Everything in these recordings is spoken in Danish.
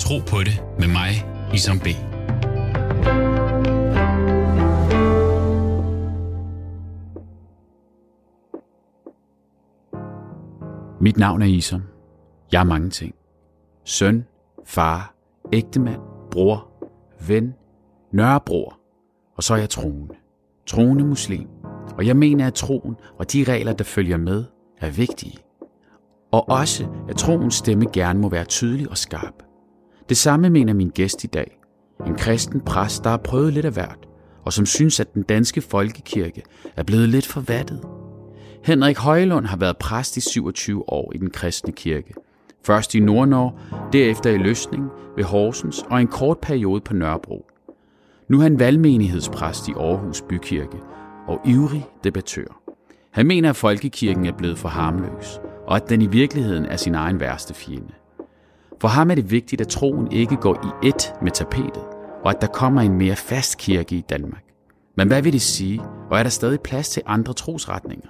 Tro på det med mig, Isam B. Mit navn er Isam. Jeg er mange ting. Søn, far, ægtemand, bror, ven, nørrebror. Og så er jeg troende. Troende muslim. Og jeg mener, at troen og de regler, der følger med, er vigtige. Og også, at troens stemme gerne må være tydelig og skarp. Det samme mener min gæst i dag. En kristen præst, der har prøvet lidt af hvert, og som synes, at den danske folkekirke er blevet lidt forvattet. Henrik Højlund har været præst i 27 år i den kristne kirke. Først i Nordnorge, derefter i Løsning, ved Horsens og en kort periode på Nørrebro. Nu er han valgmenighedspræst i Aarhus Bykirke og ivrig debattør. Han mener, at folkekirken er blevet for harmløs, og at den i virkeligheden er sin egen værste fjende. For ham er det vigtigt, at troen ikke går i ét med tapetet, og at der kommer en mere fast kirke i Danmark. Men hvad vil det sige, og er der stadig plads til andre trosretninger?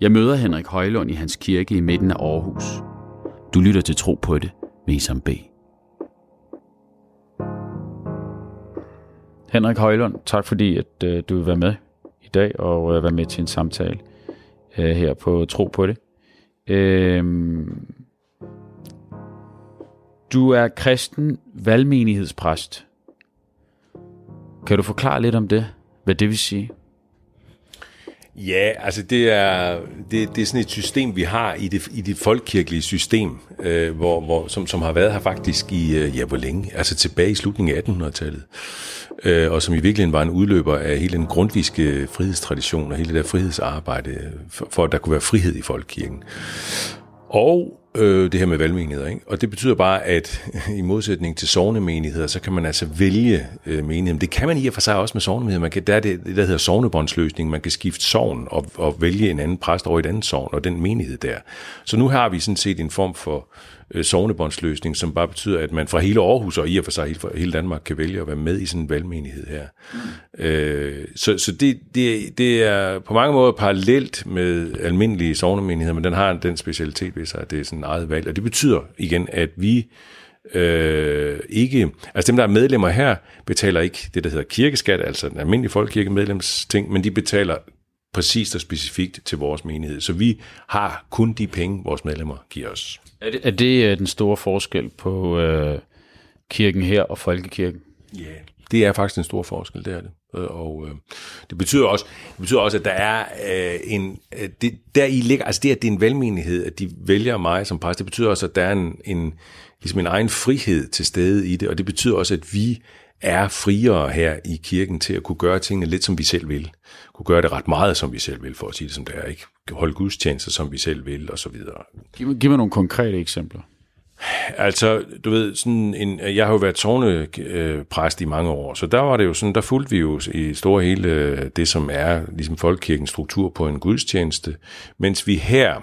Jeg møder Henrik Højlund i hans kirke i midten af Aarhus. Du lytter til Tro på det med Isam B. Henrik Højlund, tak fordi at, øh, du vil være med i dag og øh, være med til en samtale øh, her på Tro på det. Øh, du er kristen valgmenighedspræst. Kan du forklare lidt om det? Hvad det vil sige? Ja, altså det er, det, det er sådan et system, vi har i det, i det folkekirkelige system, øh, hvor, hvor, som, som har været her faktisk i, øh, ja, hvor længe? Altså tilbage i slutningen af 1800-tallet, øh, og som i virkeligheden var en udløber af hele den grundviske frihedstradition og hele det der frihedsarbejde, for, for at der kunne være frihed i folkekirken. Og øh, det her med valgmenigheder. Ikke? Og det betyder bare, at i modsætning til sovnemenigheder, så kan man altså vælge øh, menigheden. Det kan man i og for sig også med sovnemenigheder. Man kan, der er det, det, der hedder sovnebåndsløsning. Man kan skifte sovn og, og vælge en anden præst over et andet sovn og den menighed der. Så nu har vi sådan set en form for øh, Øh, sovnebåndsløsning, som bare betyder, at man fra hele Aarhus og i og for sig hele, hele Danmark kan vælge at være med i sådan en valgmenighed her. Mm. Øh, så så det, det, det er på mange måder parallelt med almindelige sovnemenigheder, men den har den specialitet ved sig, at det er sådan eget valg. Og det betyder igen, at vi øh, ikke, altså dem, der er medlemmer her, betaler ikke det, der hedder kirkeskat, altså den almindelige folkekirkemedlemsting, men de betaler præcist og specifikt til vores menighed. Så vi har kun de penge, vores medlemmer giver os. Er det, er det øh, den store forskel på øh, kirken her og folkekirken? Ja, yeah. det er faktisk en stor forskel, det er det. Øh, og øh, det betyder også, det betyder også, at der er øh, en, øh, det, der i ligger, altså det, at det er en velmenighed, at de vælger mig som præst, det betyder også, at der er en, en, ligesom en egen frihed til stede i det, og det betyder også, at vi er friere her i kirken til at kunne gøre tingene lidt, som vi selv vil. Kunne gøre det ret meget, som vi selv vil, for at sige det som det er. Ikke? Holde gudstjenester, som vi selv vil, og så videre. Giv, giv mig nogle konkrete eksempler. Altså, du ved, sådan en, jeg har jo været tårne øh, i mange år, så der var det jo sådan, der fulgte vi jo i store hele det, som er ligesom folkekirkens struktur på en gudstjeneste, mens vi her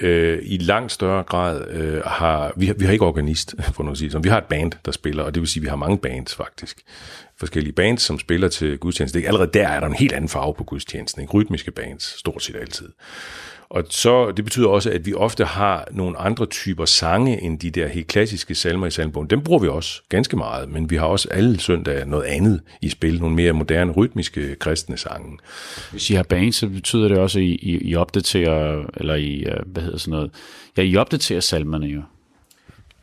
øh, i langt større grad øh, har, vi, har, vi har ikke organist, for at sige sådan. Vi har et band, der spiller, og det vil sige, at vi har mange bands faktisk. Forskellige bands, som spiller til gudstjenesten. Allerede der er der en helt anden farve på gudstjenesten. Ikke? Rytmiske bands, stort set altid. Og så, det betyder også, at vi ofte har nogle andre typer sange end de der helt klassiske salmer i salmbogen. Dem bruger vi også ganske meget, men vi har også alle søndag noget andet i spil, nogle mere moderne rytmiske kristne sange. Hvis I har band, så betyder det også, at I, I, I opdaterer, eller I, øh, hvad hedder sådan noget, ja, I opdaterer salmerne jo.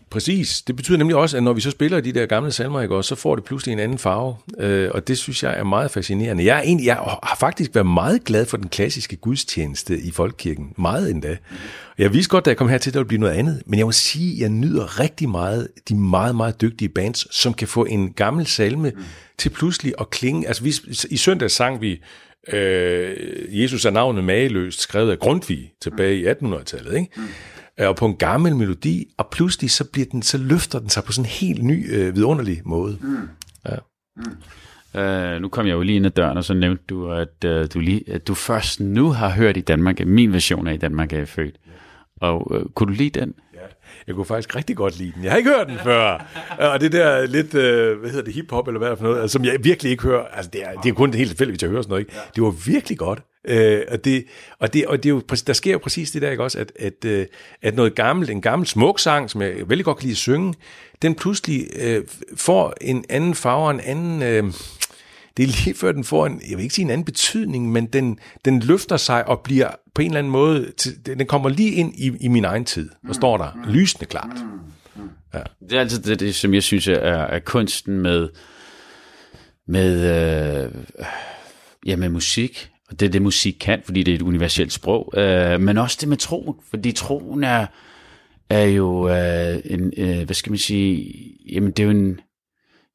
Præcis. Det betyder nemlig også, at når vi så spiller de der gamle salmer, ikke, så får det pludselig en anden farve. Øh, og det synes jeg er meget fascinerende. Jeg, er egentlig, jeg har faktisk været meget glad for den klassiske gudstjeneste i Folkekirken. Meget endda. Jeg vidste godt, da jeg kom hertil, at det ville blive noget andet. Men jeg må sige, at jeg nyder rigtig meget de meget, meget dygtige bands, som kan få en gammel salme mm. til pludselig at klinge. Altså vi, i søndag sang vi øh, Jesus er navnet mageløst, skrevet af Grundtvig tilbage i 1800-tallet. Ikke? Mm og på en gammel melodi, og pludselig så, bliver den, så løfter den sig på sådan en helt ny, øh, vidunderlig måde. Mm. Ja. Mm. Uh, nu kom jeg jo lige ind ad døren, og så nævnte du, at, uh, du, lige, at du først nu har hørt i Danmark, at min version af i Danmark er født. Og uh, kunne du lide den? Ja, jeg kunne faktisk rigtig godt lide den. Jeg har ikke hørt den før. Og det der lidt, uh, hvad hedder det, hiphop eller hvad for noget, altså, som jeg virkelig ikke hører. Altså, det er, det er kun helt tilfældigt, hvis jeg hører sådan noget. Ikke? Det var virkelig godt. Øh, og, det, og, det, og det er jo, der sker jo præcis det der, ikke også, at, at, øh, at noget gammelt, en gammel smuk sang, som jeg vældig godt kan lide at synge, den pludselig øh, får en anden farve, en anden... Øh, det er lige før den får en, jeg vil ikke sige en anden betydning, men den, den løfter sig og bliver på en eller anden måde, til, den kommer lige ind i, i min egen tid, og står der lysende klart. Ja. Det er altid det, det, som jeg synes er, er kunsten med, med, øh, ja, med musik, og det er det, musik kan, fordi det er et universelt sprog, øh, men også det med troen, fordi troen er, er jo øh, en, øh, hvad skal man sige, jamen det er jo en,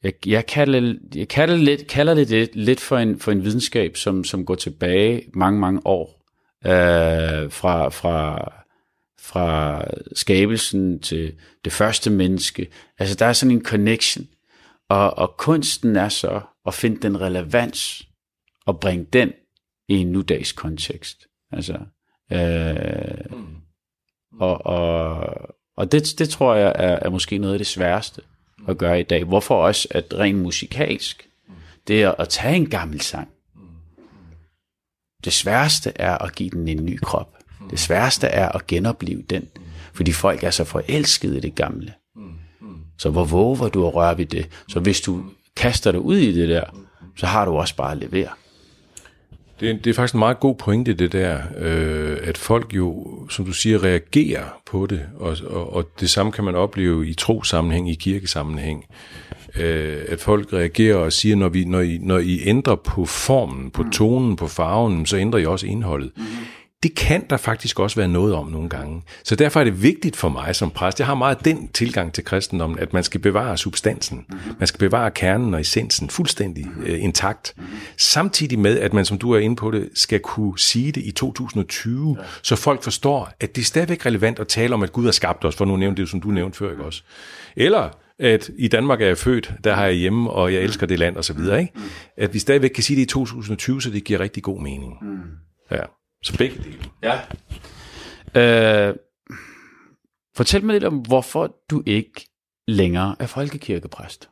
jeg, jeg, kalder, jeg kalder, lidt, kalder det lidt, lidt for, en, for en videnskab, som, som går tilbage mange, mange år, øh, fra, fra, fra skabelsen til det første menneske. Altså der er sådan en connection, og, og kunsten er så at finde den relevans og bringe den i en nudags kontekst. Altså, øh, og, og, og det, det tror jeg er, er måske noget af det sværeste at gøre i dag. Hvorfor også, at rent musikalsk, det er at tage en gammel sang. Det sværeste er at give den en ny krop. Det sværeste er at genopleve den, fordi folk er så forelskede i det gamle. Så hvor våger du at røre ved det? Så hvis du kaster dig ud i det der, så har du også bare at levere. Det, er, det er faktisk en meget god pointe, det der, øh, at folk jo, som du siger, reagerer på det, og, og, og det samme kan man opleve i trosammenhæng, i kirkesammenhæng. Øh, at folk reagerer og siger, når, vi, når, I, når I ændrer på formen, på tonen, på farven, så ændrer I også indholdet. Mm-hmm det kan der faktisk også være noget om nogle gange. Så derfor er det vigtigt for mig som præst, jeg har meget den tilgang til kristendommen, at man skal bevare substansen, man skal bevare kernen og essensen fuldstændig øh, intakt, samtidig med, at man, som du er inde på det, skal kunne sige det i 2020, så folk forstår, at det er stadigvæk relevant at tale om, at Gud har skabt os, for nu nævnte det, som du nævnte før, ikke også? Eller at i Danmark er jeg født, der har jeg hjemme, og jeg elsker det land, og så videre, ikke? At vi stadigvæk kan sige det i 2020, så det giver rigtig god mening. Ja. Så begge dele. Ja. Øh, fortæl mig lidt om, hvorfor du ikke længere er folkekirkepræst.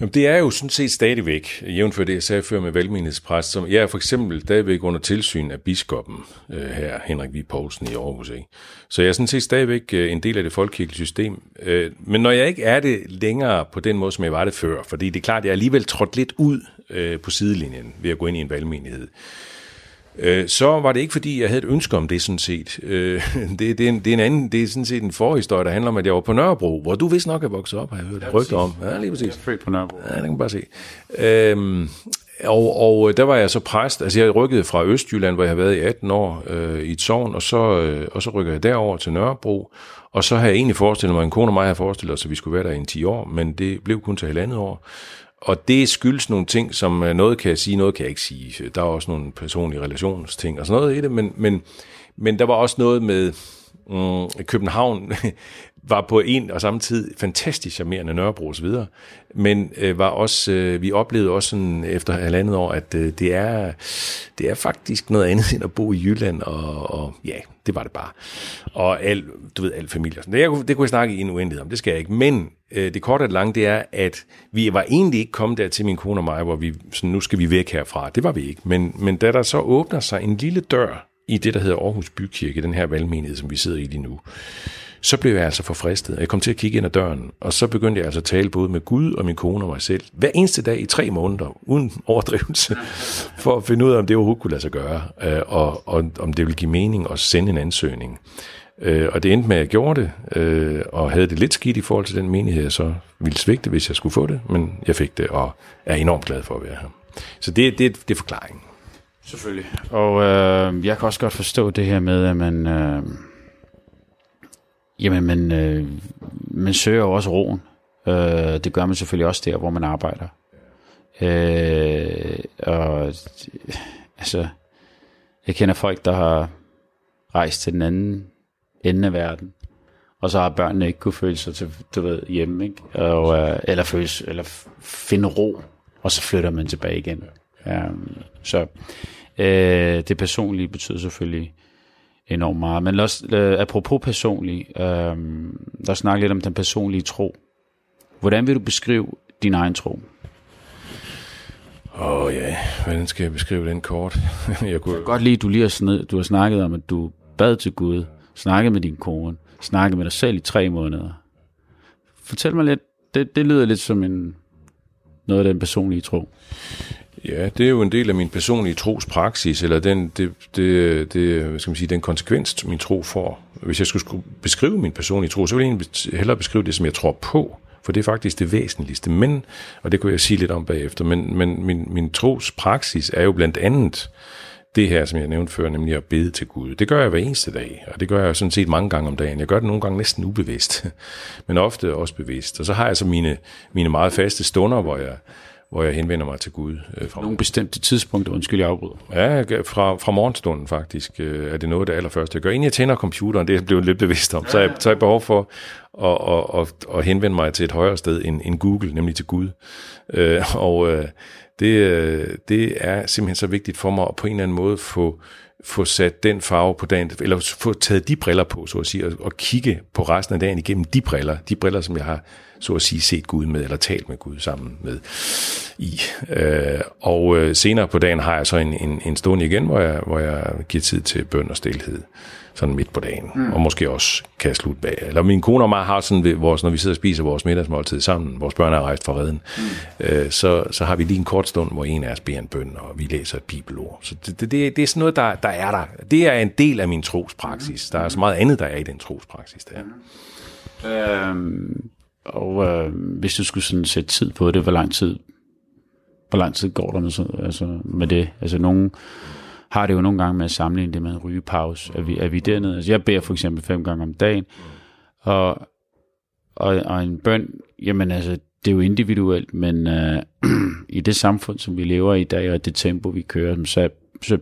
Jamen, det er jo sådan set stadigvæk, jævnfør det, jeg sagde før med valgmenighedspræst, som jeg er for eksempel stadigvæk under tilsyn af biskoppen øh, her, Henrik V. Poulsen i Aarhus. Ikke? Så jeg er sådan set stadigvæk øh, en del af det folkekirkelige system. Øh, men når jeg ikke er det længere på den måde, som jeg var det før, fordi det er klart, at jeg alligevel trådt lidt ud øh, på sidelinjen ved at gå ind i en valgmenighed, øh, så var det ikke fordi, jeg havde et ønske om det sådan set. Øh, det, det, er en, det, er en anden, det er sådan set en forhistorie, der handler om, at jeg var på Nørrebro, hvor du vist nok er vokset op, har jeg hørt ja, rygter om. Ja, lige præcis. Jeg er født på Nørrebro. Ja, det kan man bare se. Øh, og, og der var jeg så præst, altså jeg rykkede fra Østjylland, hvor jeg har været i 18 år øh, i et sovn, og så, øh, og så rykker jeg derover til Nørrebro, og så har jeg egentlig forestillet mig, en kone og mig har forestillet os, at vi skulle være der i en 10 år, men det blev kun til halvandet år. Og det skyldes nogle ting, som øh, noget kan jeg sige, noget kan jeg ikke sige. Der er også nogle personlige relationsting og sådan noget i det, men, men, men der var også noget med mm, København var på en og samme tid fantastisk charmerende Nørrebro og så videre, men øh, var også, øh, vi oplevede også sådan efter halvandet år, at øh, det, er, det er faktisk noget andet end at bo i Jylland, og, og ja, det var det bare. Og al, du ved, al familie. Det, jeg, det kunne jeg snakke i en uendelighed om, det skal jeg ikke, men øh, det korte og lange, det er, at vi var egentlig ikke kommet der til min kone og mig, hvor vi, sådan, nu skal vi væk herfra. Det var vi ikke, men, men da der så åbner sig en lille dør i det, der hedder Aarhus Bykirke, den her valgmenighed, som vi sidder i lige nu, så blev jeg altså forfristet. Jeg kom til at kigge ind ad døren, og så begyndte jeg altså at tale både med Gud og min kone og mig selv, hver eneste dag i tre måneder, uden overdrivelse, for at finde ud af, om det overhovedet kunne lade sig gøre, øh, og, og om det ville give mening at sende en ansøgning. Øh, og det endte med, at jeg gjorde det, øh, og havde det lidt skidt i forhold til den menighed, jeg så ville svigte, hvis jeg skulle få det, men jeg fik det, og er enormt glad for at være her. Så det, det, det er forklaringen. Selvfølgelig. Og øh, jeg kan også godt forstå det her med, at man... Øh Jamen, man, øh, man søger jo også roen. Øh, det gør man selvfølgelig også der, hvor man arbejder. Øh, og altså, jeg kender folk, der har rejst til den anden ende af verden, og så har børnene ikke kunne føle sig til, du ved, hjemme, ikke? Og, øh, eller, føles, eller finde ro, og så flytter man tilbage igen. Um, så øh, det personlige betyder selvfølgelig enormt meget. Men lad os, øh, apropos personlig, øh, lad os snakke lidt om den personlige tro. Hvordan vil du beskrive din egen tro? Åh oh, ja, hvordan skal jeg beskrive den kort? jeg kunne jeg godt lide, at du lige har, sned, du har snakket om, at du bad til Gud, snakket med din kone, snakket med dig selv i tre måneder. Fortæl mig lidt, det, det lyder lidt som en, noget af den personlige tro. Ja, det er jo en del af min personlige trospraksis, eller den, det, det, det, hvad skal man sige, den konsekvens, min tro får. Hvis jeg skulle beskrive min personlige tro, så ville jeg egentlig hellere beskrive det, som jeg tror på. For det er faktisk det væsentligste. Men, og det kunne jeg sige lidt om bagefter, men, men min, min trospraksis er jo blandt andet det her, som jeg nævnte før, nemlig at bede til Gud. Det gør jeg hver eneste dag, og det gør jeg sådan set mange gange om dagen. Jeg gør det nogle gange næsten ubevidst, men ofte også bevidst. Og så har jeg så mine, mine meget faste stunder, hvor jeg, hvor jeg henvender mig til Gud. Øh, fra Nogle bestemte tidspunkter, undskyld jeg afbryder. Ja, fra, fra morgenstunden faktisk øh, er det noget af det allerførste, jeg gør. Inden jeg tænder computeren, det er jeg blevet lidt bevidst om, så er, så jeg behov for at, at, at, at henvende mig til et højere sted end, end Google, nemlig til Gud. Øh, og øh, det, øh, det er simpelthen så vigtigt for mig at på en eller anden måde få, få sat den farve på dagen, eller få taget de briller på, så at sige, og, og kigge på resten af dagen igennem de briller, de briller, som jeg har så at sige set Gud med, eller talt med Gud sammen med i. Øh, og øh, senere på dagen har jeg så en, en, en stund igen, hvor jeg, hvor jeg giver tid til bøn og stilhed sådan midt på dagen, mm. og måske også kan slutte bag. Eller min kone og mig har sådan, vores, når vi sidder og spiser vores middagsmåltid sammen, vores børn er rejst fra redden, mm. øh, så, så har vi lige en kort stund, hvor en af os beder en bøn, og vi læser et bibelord. Så det, det, det, det er sådan noget, der, der er der. Det er en del af min trospraksis. Der er så meget andet, der er i den trospraksis der. Mm. Øhm, og øh, hvis du skulle sådan sætte tid på det, hvor lang tid, hvor lang tid går der med, så, altså, med det? Altså nogen har det jo nogle gange med at sammenligne det med en rygepause. Er vi, er vi dernede? Altså jeg beder for eksempel fem gange om dagen, og, og, og en bøn, jamen altså, det er jo individuelt, men øh, i det samfund, som vi lever i i dag, og det tempo, vi kører, så, så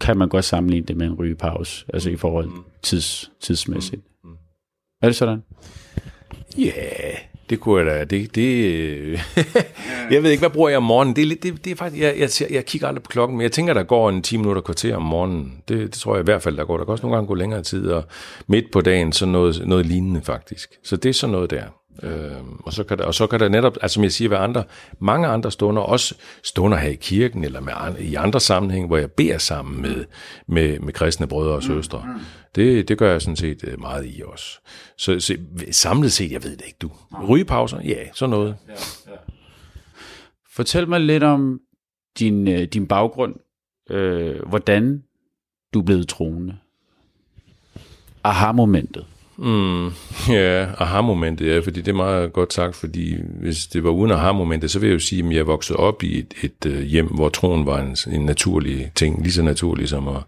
kan man godt sammenligne det med en rygepause, altså i forhold tids, tidsmæssigt. Er det sådan? Ja, yeah, det kunne jeg da. Det, det, øh, jeg ved ikke, hvad bruger jeg om morgenen? Det er, lidt, det, det er faktisk, jeg, jeg, jeg kigger aldrig på klokken, men jeg tænker, der går en 10 minutter kvarter om morgenen. Det, det tror jeg i hvert fald, der går. Der kan også nogle gange gå længere tid, og midt på dagen, så noget, noget lignende faktisk. Så det er sådan noget der. Øh, og, så kan der, og så kan der netop, altså som jeg siger, være andre, mange andre stunder, også stunder her i kirken, eller med, i andre sammenhæng, hvor jeg beder sammen med, med, med kristne brødre og søstre. Mm, mm. Det, det gør jeg sådan set øh, meget i også. Så, så samlet set, jeg ved det ikke, du. Rygepauser? Ja, sådan noget. Ja, ja. Fortæl mig lidt om din, øh, din baggrund. Øh, hvordan du er blevet troende. Aha-momentet. Mm, ja, aha-momentet, ja, fordi det er meget godt sagt, fordi hvis det var uden aha-momentet, så vil jeg jo sige, at jeg voksede op i et, et, øh, hjem, hvor troen var en, en naturlig ting, lige så naturlig som at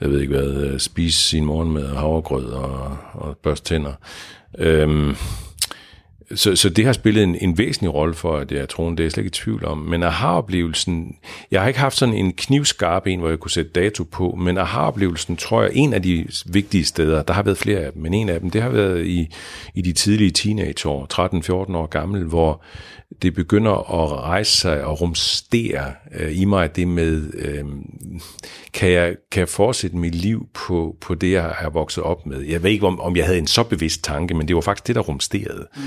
jeg ved ikke hvad, øh, spise sin morgenmad og havregrød og, og børste tænder. Øhm, så, så det har spillet en, en væsentlig rolle for, at jeg tror, det er jeg slet ikke i tvivl om. Men aha-oplevelsen, jeg har ikke haft sådan en knivskarp en, hvor jeg kunne sætte dato på, men aha-oplevelsen tror jeg, en af de vigtige steder, der har været flere af dem, men en af dem, det har været i, i de tidlige teenageår, 13-14 år gammel, hvor det begynder at rejse sig og rumstere øh, i mig det med, øh, kan, jeg, kan jeg fortsætte mit liv på, på det, jeg er vokset op med? Jeg ved ikke, om, om jeg havde en så bevidst tanke, men det var faktisk det, der rumsterede. Mm.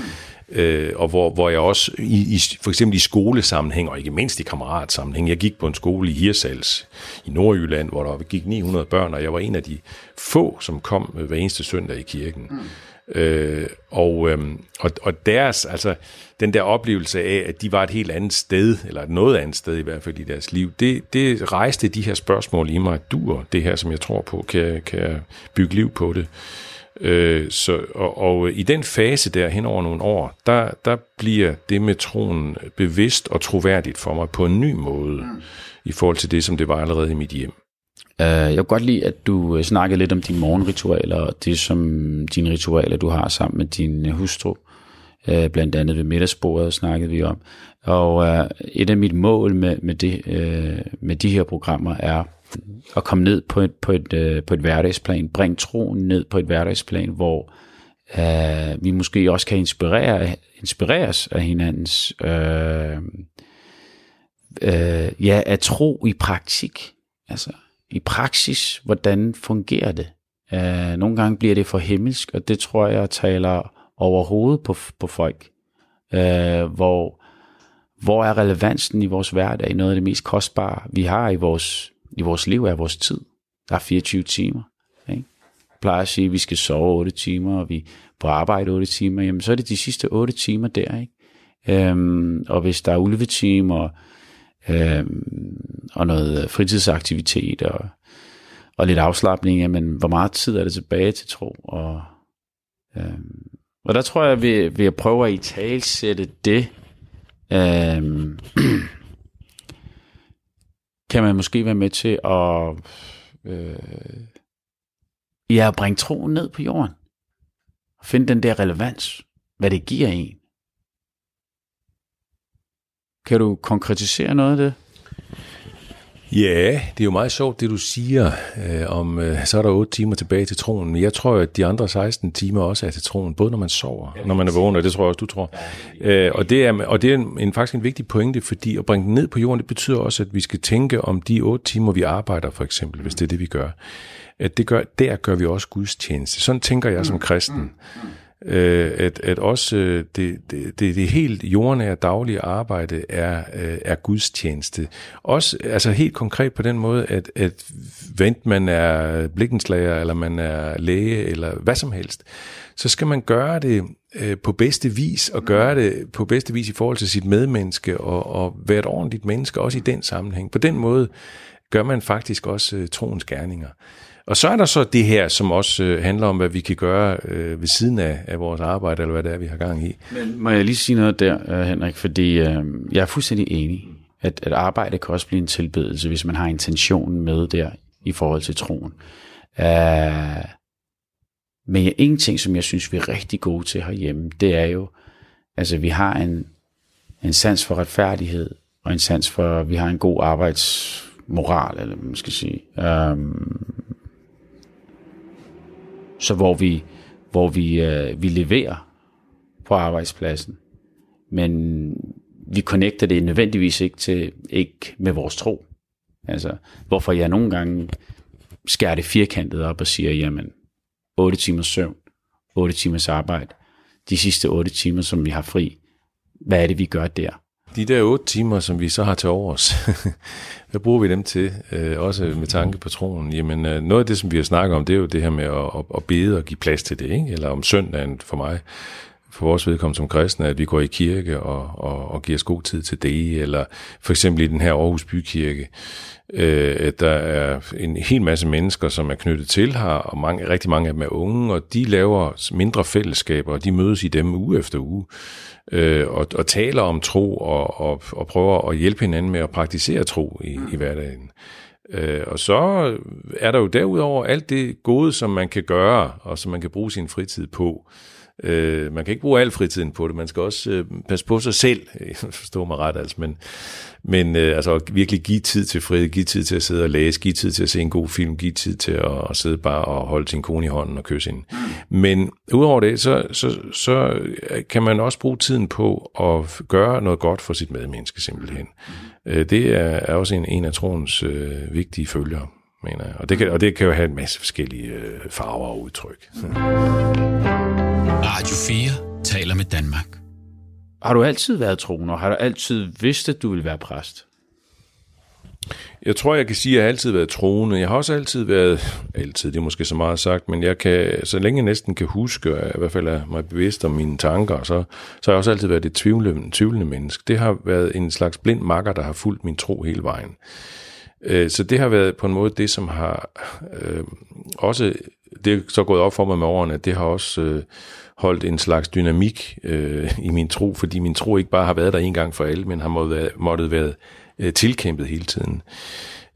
Øh, og hvor, hvor jeg også, i, i, for eksempel i skolesammenhæng, og ikke mindst i kammeratsammenhæng, jeg gik på en skole i Hirsals i Nordjylland, hvor der gik 900 børn, og jeg var en af de få, som kom hver eneste søndag i kirken. Mm. Øh, og, øhm, og, og deres, altså den der oplevelse af, at de var et helt andet sted, eller noget andet sted i hvert fald i deres liv, det, det rejste de her spørgsmål i mig, du det her, som jeg tror på, kan, kan bygge liv på det. Øh, så, og, og i den fase der hen over nogle år, der, der bliver det med troen bevidst og troværdigt for mig på en ny måde, mm. i forhold til det, som det var allerede i mit hjem. Uh, jeg kan godt lide, at du øh, snakkede lidt om dine morgenritualer, og det som dine ritualer, du har sammen med din øh, hustru. Uh, blandt andet ved middagsbordet snakkede vi om. Og uh, et af mit mål med, med, det, uh, med de her programmer er at komme ned på et, på et, øh, på et hverdagsplan, bringe troen ned på et hverdagsplan, hvor øh, vi måske også kan inspirere, inspireres af hinandens øh, øh, ja, at tro i praktik. Altså, i praksis, hvordan fungerer det? Øh, nogle gange bliver det for himmelsk, og det tror jeg taler overhovedet på, på folk, Øh, hvor, hvor er relevansen i vores hverdag? Noget af det mest kostbare, vi har i vores, i vores liv, er vores tid. Der er 24 timer. Ikke? Jeg plejer at sige, at vi skal sove 8 timer, og vi på arbejde 8 timer. Jamen, så er det de sidste 8 timer der. Ikke? Øhm, og hvis der er ulvetimer, øhm, og noget fritidsaktivitet, og, og lidt afslappning, jamen, hvor meget tid er det tilbage til tro? Og, øhm, og der tror jeg, at vi, vi prøver at i talsætte det, øhm, kan man måske være med til at, øh, ja, bringe troen ned på jorden. Og finde den der relevans, hvad det giver en. Kan du konkretisere noget af det? Ja, det er jo meget sjovt, det du siger øh, om, øh, så er der 8 timer tilbage til troen. Men jeg tror, at de andre 16 timer også er til troen, både når man sover, når man er vågen, og det tror jeg også, du tror. Øh, og det er, og det er en, en, faktisk en vigtig pointe, fordi at bringe den ned på jorden, det betyder også, at vi skal tænke om de 8 timer, vi arbejder for eksempel, hvis det er det, vi gør. At det gør, der gør vi også Guds tjeneste. Sådan tænker jeg som kristen øh, at, at også øh, det, det, det, det helt jordnære daglige arbejde er, øh, er gudstjeneste. Også altså helt konkret på den måde, at, at vent man er blikkenslager, eller man er læge, eller hvad som helst, så skal man gøre det øh, på bedste vis, og gøre det på bedste vis i forhold til sit medmenneske, og, og være et ordentligt menneske, også i den sammenhæng. På den måde gør man faktisk også øh, troens gerninger. Og så er der så det her, som også øh, handler om, hvad vi kan gøre øh, ved siden af, af vores arbejde, eller hvad det er, vi har gang i. Men må jeg lige sige noget der, øh, Henrik, fordi øh, jeg er fuldstændig enig, at, at arbejde kan også blive en tilbedelse, hvis man har intentionen med der i forhold til troen. Uh, men en ting, som jeg synes, vi er rigtig gode til herhjemme, det er jo, altså vi har en, en sans for retfærdighed, og en sans for, at vi har en god arbejdsmoral, eller man skal sige. Um, så hvor vi, hvor vi, øh, vi leverer på arbejdspladsen, men vi connecter det nødvendigvis ikke, til, ikke med vores tro. Altså, hvorfor jeg nogle gange skærer det firkantet op og siger, jamen, 8 timers søvn, 8 timers arbejde, de sidste 8 timer, som vi har fri, hvad er det, vi gør der? De der otte timer, som vi så har til overs, hvad bruger vi dem til? Øh, også med tanke på troen. Jamen, øh, noget af det, som vi har snakket om, det er jo det her med at, at, at bede og give plads til det. Ikke? Eller om søndagen for mig, for vores vedkommende som kristne, at vi går i kirke og, og, og giver os god tid til det. Eller for eksempel i den her Aarhus Bykirke, øh, at der er en hel masse mennesker, som er knyttet til her, og mange, rigtig mange af dem er unge, og de laver mindre fællesskaber, og de mødes i dem uge efter uge øh, og, og taler om tro og, og, og prøver at hjælpe hinanden med at praktisere tro i, i hverdagen. Øh, og så er der jo derudover alt det gode, som man kan gøre, og som man kan bruge sin fritid på. Øh, Øh, man kan ikke bruge al fritiden på det, man skal også øh, passe på sig selv, forstå mig ret altså, men, men øh, altså virkelig give tid til fred, give tid til at sidde og læse, give tid til at se en god film, give tid til at, at sidde bare og holde sin kone i hånden og kysse hende. Men udover det, så, så, så øh, kan man også bruge tiden på at gøre noget godt for sit medmenneske simpelthen. Øh, det er, er også en, en af troens øh, vigtige følgere mener jeg. Og det, kan, og det kan jo have en masse forskellige øh, farver og udtryk. Radio 4 taler med Danmark. Har du altid været troende, og har du altid vidst, at du ville være præst? Jeg tror, jeg kan sige, at jeg har altid været troende. Jeg har også altid været, altid, det er måske så meget sagt, men jeg kan, så længe jeg næsten kan huske, og i hvert fald er mig bevidst om mine tanker, så, så har jeg også altid været et tvivlende, tvivlende menneske. Det har været en slags blind makker, der har fulgt min tro hele vejen. Øh, så det har været på en måde det, som har øh, også, det er så gået op for mig med årene, at det har også øh, holdt en slags dynamik øh, i min tro, fordi min tro ikke bare har været der en gang for alle, men har måttet være, måttet være øh, tilkæmpet hele tiden.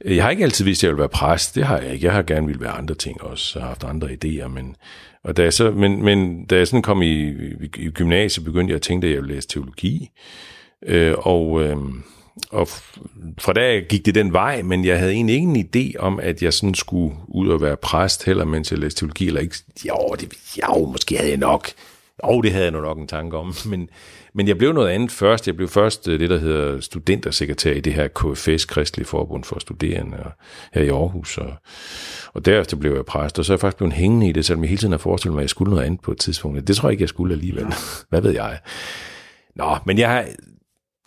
Jeg har ikke altid vidst, at jeg ville være præst. Det har jeg ikke. Jeg har gerne ville være andre ting også, og haft andre idéer. Men, og da jeg så, men, men da jeg sådan kom i, i, i gymnasiet, begyndte jeg at tænke, at jeg ville læse teologi. Øh, og, øh, og fra da gik det den vej, men jeg havde egentlig ingen idé om, at jeg sådan skulle ud og være præst, heller mens jeg læste teologi, eller ikke. Jo, det, jo måske havde jeg nok. Jo, det havde jeg nok en tanke om, men, men jeg blev noget andet først. Jeg blev først øh, det, der hedder studentersekretær i det her KFS, Kristelige Forbund for Studerende, her i Aarhus. Og, og derefter blev jeg præst, og så er jeg faktisk blevet hængende i det, selvom jeg hele tiden har forestillet mig, at jeg skulle noget andet på et tidspunkt. Det tror jeg ikke, jeg skulle alligevel. Hvad ved jeg? Nå, men jeg har,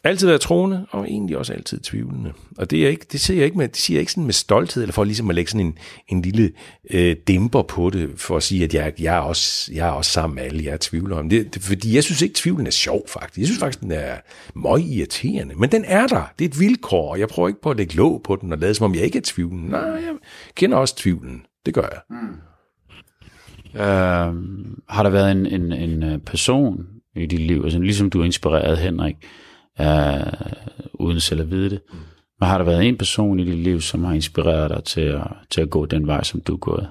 altid været troende, og egentlig også altid tvivlende. Og det, er ikke, det, siger jeg ikke med, det siger jeg ikke sådan med stolthed, eller for ligesom at lægge sådan en, en lille øh, dæmper på det, for at sige, at jeg, jeg, er, også, jeg er også sammen med alle, jeg er tvivler om det. det. Fordi jeg synes ikke, tvivlen er sjov, faktisk. Jeg synes faktisk, den er møg irriterende. Men den er der. Det er et vilkår, og jeg prøver ikke på at lægge låg på den, og lade som om jeg ikke er tvivlen. Nej, jeg kender også tvivlen. Det gør jeg. Mm. Øh, har der været en, en, en øh, person i dit liv, altså ligesom du inspirerede Henrik, øh, øh, uden selv at vide det, men har der været en person i dit liv, som har inspireret dig til at, til at gå den vej, som du er gået?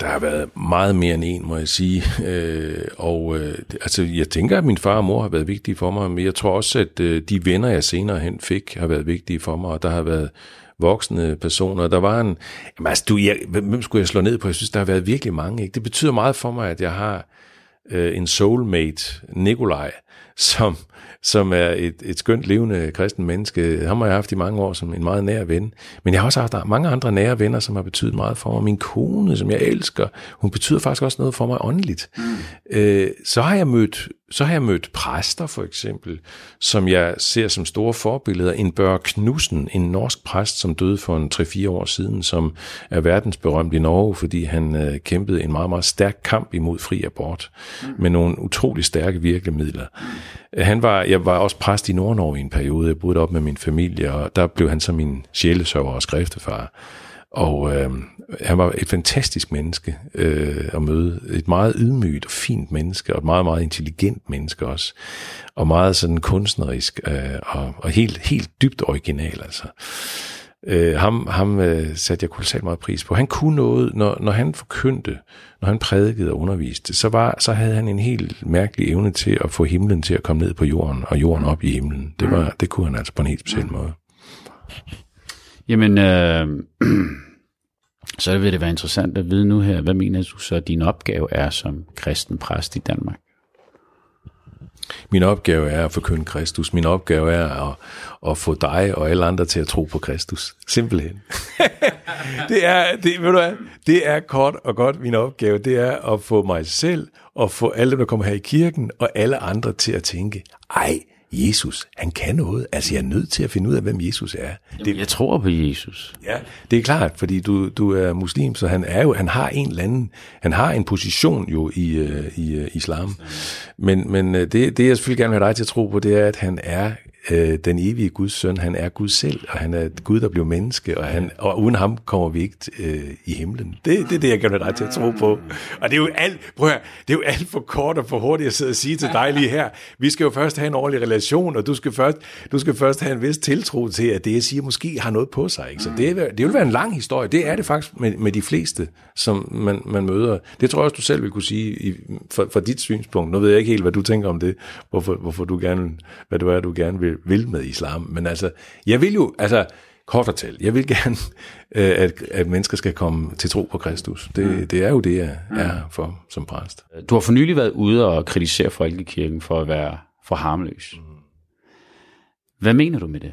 Der har været meget mere end en, må jeg sige. Øh, og øh, altså, jeg tænker, at min far og mor har været vigtige for mig, men jeg tror også, at øh, de venner, jeg senere hen fik, har været vigtige for mig, og der har været voksne personer. Der var en... Jamen, altså, du, jeg, hvem skulle jeg slå ned på? Jeg synes, der har været virkelig mange. Ikke? Det betyder meget for mig, at jeg har øh, en soulmate, Nikolaj, som, som er et, et skønt levende kristen menneske. Ham har jeg haft i mange år som en meget nær ven. Men jeg har også haft mange andre nære venner, som har betydet meget for mig. Min kone, som jeg elsker, hun betyder faktisk også noget for mig åndeligt. Mm. Øh, så har jeg mødt så har jeg mødt præster for eksempel, som jeg ser som store forbilleder. En Bør Knudsen, en norsk præst, som døde for en 3-4 år siden, som er verdensberømt i Norge, fordi han øh, kæmpede en meget, meget stærk kamp imod fri abort, mm. med nogle utrolig stærke virkemidler. Han var, jeg var også præst i Nordnorge i en periode, jeg boede op med min familie, og der blev han så min sjælesøver og skriftefar. Og øh, han var et fantastisk menneske øh, at møde. Et meget ydmygt og fint menneske, og et meget, meget intelligent menneske også. Og meget sådan kunstnerisk, øh, og, og helt, helt dybt original, altså. Øh, ham ham øh, satte jeg kolossalt meget pris på. Han kunne noget, når, når han forkyndte, når han prædikede og underviste, så, var, så havde han en helt mærkelig evne til at få himlen til at komme ned på jorden, og jorden op i himlen. Det, var, det kunne han altså på en helt speciel måde. Jamen, øh, så vil det være interessant at vide nu her, hvad mener du så, at din opgave er som kristen præst i Danmark? Min opgave er at forkynde Kristus. Min opgave er at, at få dig og alle andre til at tro på Kristus. Simpelthen. det, er, det, ved du hvad, det er kort og godt min opgave. Det er at få mig selv og få alle der kommer her i kirken, og alle andre til at tænke, ej, Jesus, han kan noget. Altså, jeg er nødt til at finde ud af, hvem Jesus er. Jamen, det, jeg tror på Jesus. Ja, det er klart, fordi du, du er muslim, så han er jo, han har en eller anden, han har en position jo i, uh, i uh, islam. Men, men uh, det, det, jeg selvfølgelig gerne vil have dig til at tro på, det er, at han er øh, den evige Guds søn, han er Gud selv, og han er Gud, der blev menneske, og, han, og uden ham kommer vi ikke øh, i himlen. Det, det er det, jeg gerne vil dig til at tro på. Og det er jo alt, prøv at, det er jo alt for kort og for hurtigt at sidde og sige til dig lige her. Vi skal jo først have en ordentlig relation, og du skal først, du skal først have en vis tiltro til, at det, jeg siger, måske har noget på sig. Ikke? Så det, det vil være en lang historie. Det er det faktisk med, med de fleste, som man, man møder. Det tror jeg også, du selv vil kunne sige i, for, fra dit synspunkt. Nu ved jeg ikke helt, hvad du tænker om det, hvorfor, hvorfor du gerne, hvad du er, du gerne vil vil med islam. Men altså, jeg vil jo, altså, kort og talt, jeg vil gerne, øh, at, at mennesker skal komme til tro på Kristus. Det, mm. det er jo det, jeg mm. er for som præst. Du har for nylig været ude og kritisere Folkekirken for at være for harmløs. Mm. Hvad mener du med det?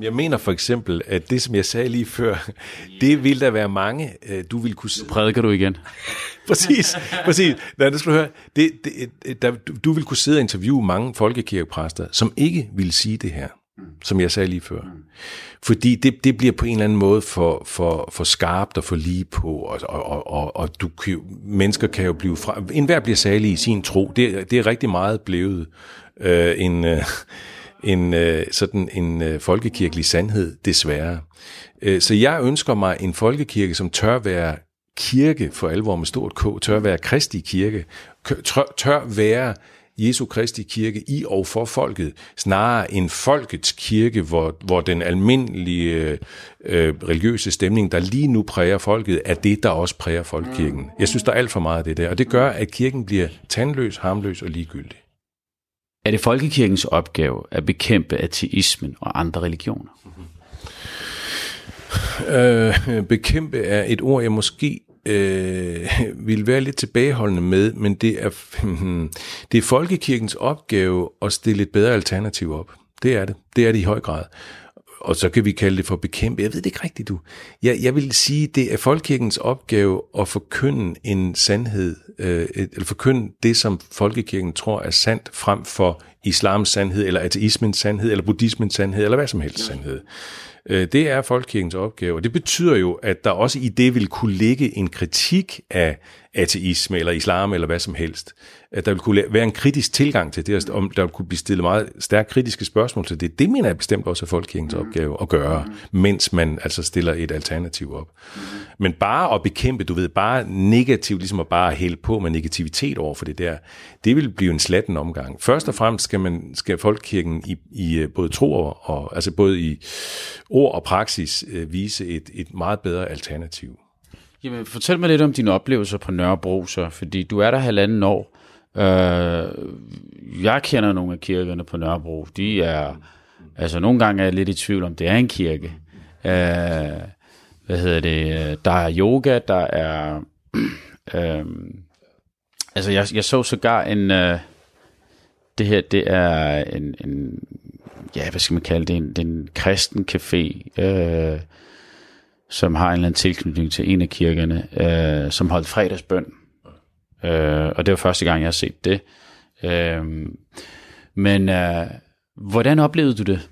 Jeg mener for eksempel, at det, som jeg sagde lige før, det vil der være mange, øh, du vil kunne... Prædiker du igen? præcis, præcis. Nej, det skal du høre. Det, det, der, du vil kunne sidde og interviewe mange folkekirkepræster, som ikke vil sige det her, som jeg sagde lige før. Fordi det, det bliver på en eller anden måde for, for, for skarpt og for lige på, og, og, og, og du kan jo, mennesker kan jo blive fra... En hver bliver særlig i sin tro. Det, det er rigtig meget blevet øh, en... Øh, en øh, sådan en øh, folkekirkelig sandhed, desværre. Øh, så jeg ønsker mig en folkekirke, som tør være kirke for alvor med stort K, tør være kristi kirke, tør, tør være Jesu Kristi kirke i og for folket, snarere en folkets kirke, hvor, hvor den almindelige øh, religiøse stemning, der lige nu præger folket, er det, der også præger folkekirken. Jeg synes, der er alt for meget af det der, og det gør, at kirken bliver tandløs, harmløs og ligegyldig. Er det folkekirkens opgave at bekæmpe ateismen og andre religioner? Øh, bekæmpe er et ord, jeg måske øh, vil være lidt tilbageholdende med, men det er, det er folkekirkens opgave at stille et bedre alternativ op. Det er det. Det er det i høj grad og så kan vi kalde det for bekæmpe. Jeg ved det ikke rigtigt, du. Jeg, jeg vil sige, det er folkekirkens opgave at forkynde en sandhed, øh, eller forkynde det, som folkekirken tror er sandt, frem for islams sandhed, eller ateismens sandhed, eller buddhismens sandhed, eller hvad som helst sandhed. Øh, det er folkekirkens opgave, og det betyder jo, at der også i det vil kunne ligge en kritik af ateisme eller islam eller hvad som helst. At der vil kunne være en kritisk tilgang til det, om der vil kunne blive stillet meget stærkt kritiske spørgsmål til det. Det mener jeg bestemt også er folkekirkens opgave at gøre, mens man altså stiller et alternativ op. Men bare at bekæmpe, du ved, bare negativt, ligesom at bare hælde på med negativitet over for det der, det vil blive en slatten omgang. Først og fremmest skal man skal folkekirken i, i øh, både tro og, altså både i ord og praksis øh, vise et, et meget bedre alternativ. Jamen, fortæl mig lidt om dine oplevelser på Nørrebro, så, fordi du er der halvanden år. Øh, jeg kender nogle af kirkerne på Nørrebro. De er, altså nogle gange er jeg lidt i tvivl om, det er en kirke. Øh, hvad hedder det? Der er yoga, der er... Øh, altså, jeg, jeg så sågar en... Øh, det her, det er en, en ja, hvad skal man kalde det, en, det er en kristen café, øh, som har en eller anden tilknytning til en af kirkerne, øh, som holdt fredagsbøn. Øh, og det var første gang, jeg har set det. Øh, men øh, hvordan oplevede du det?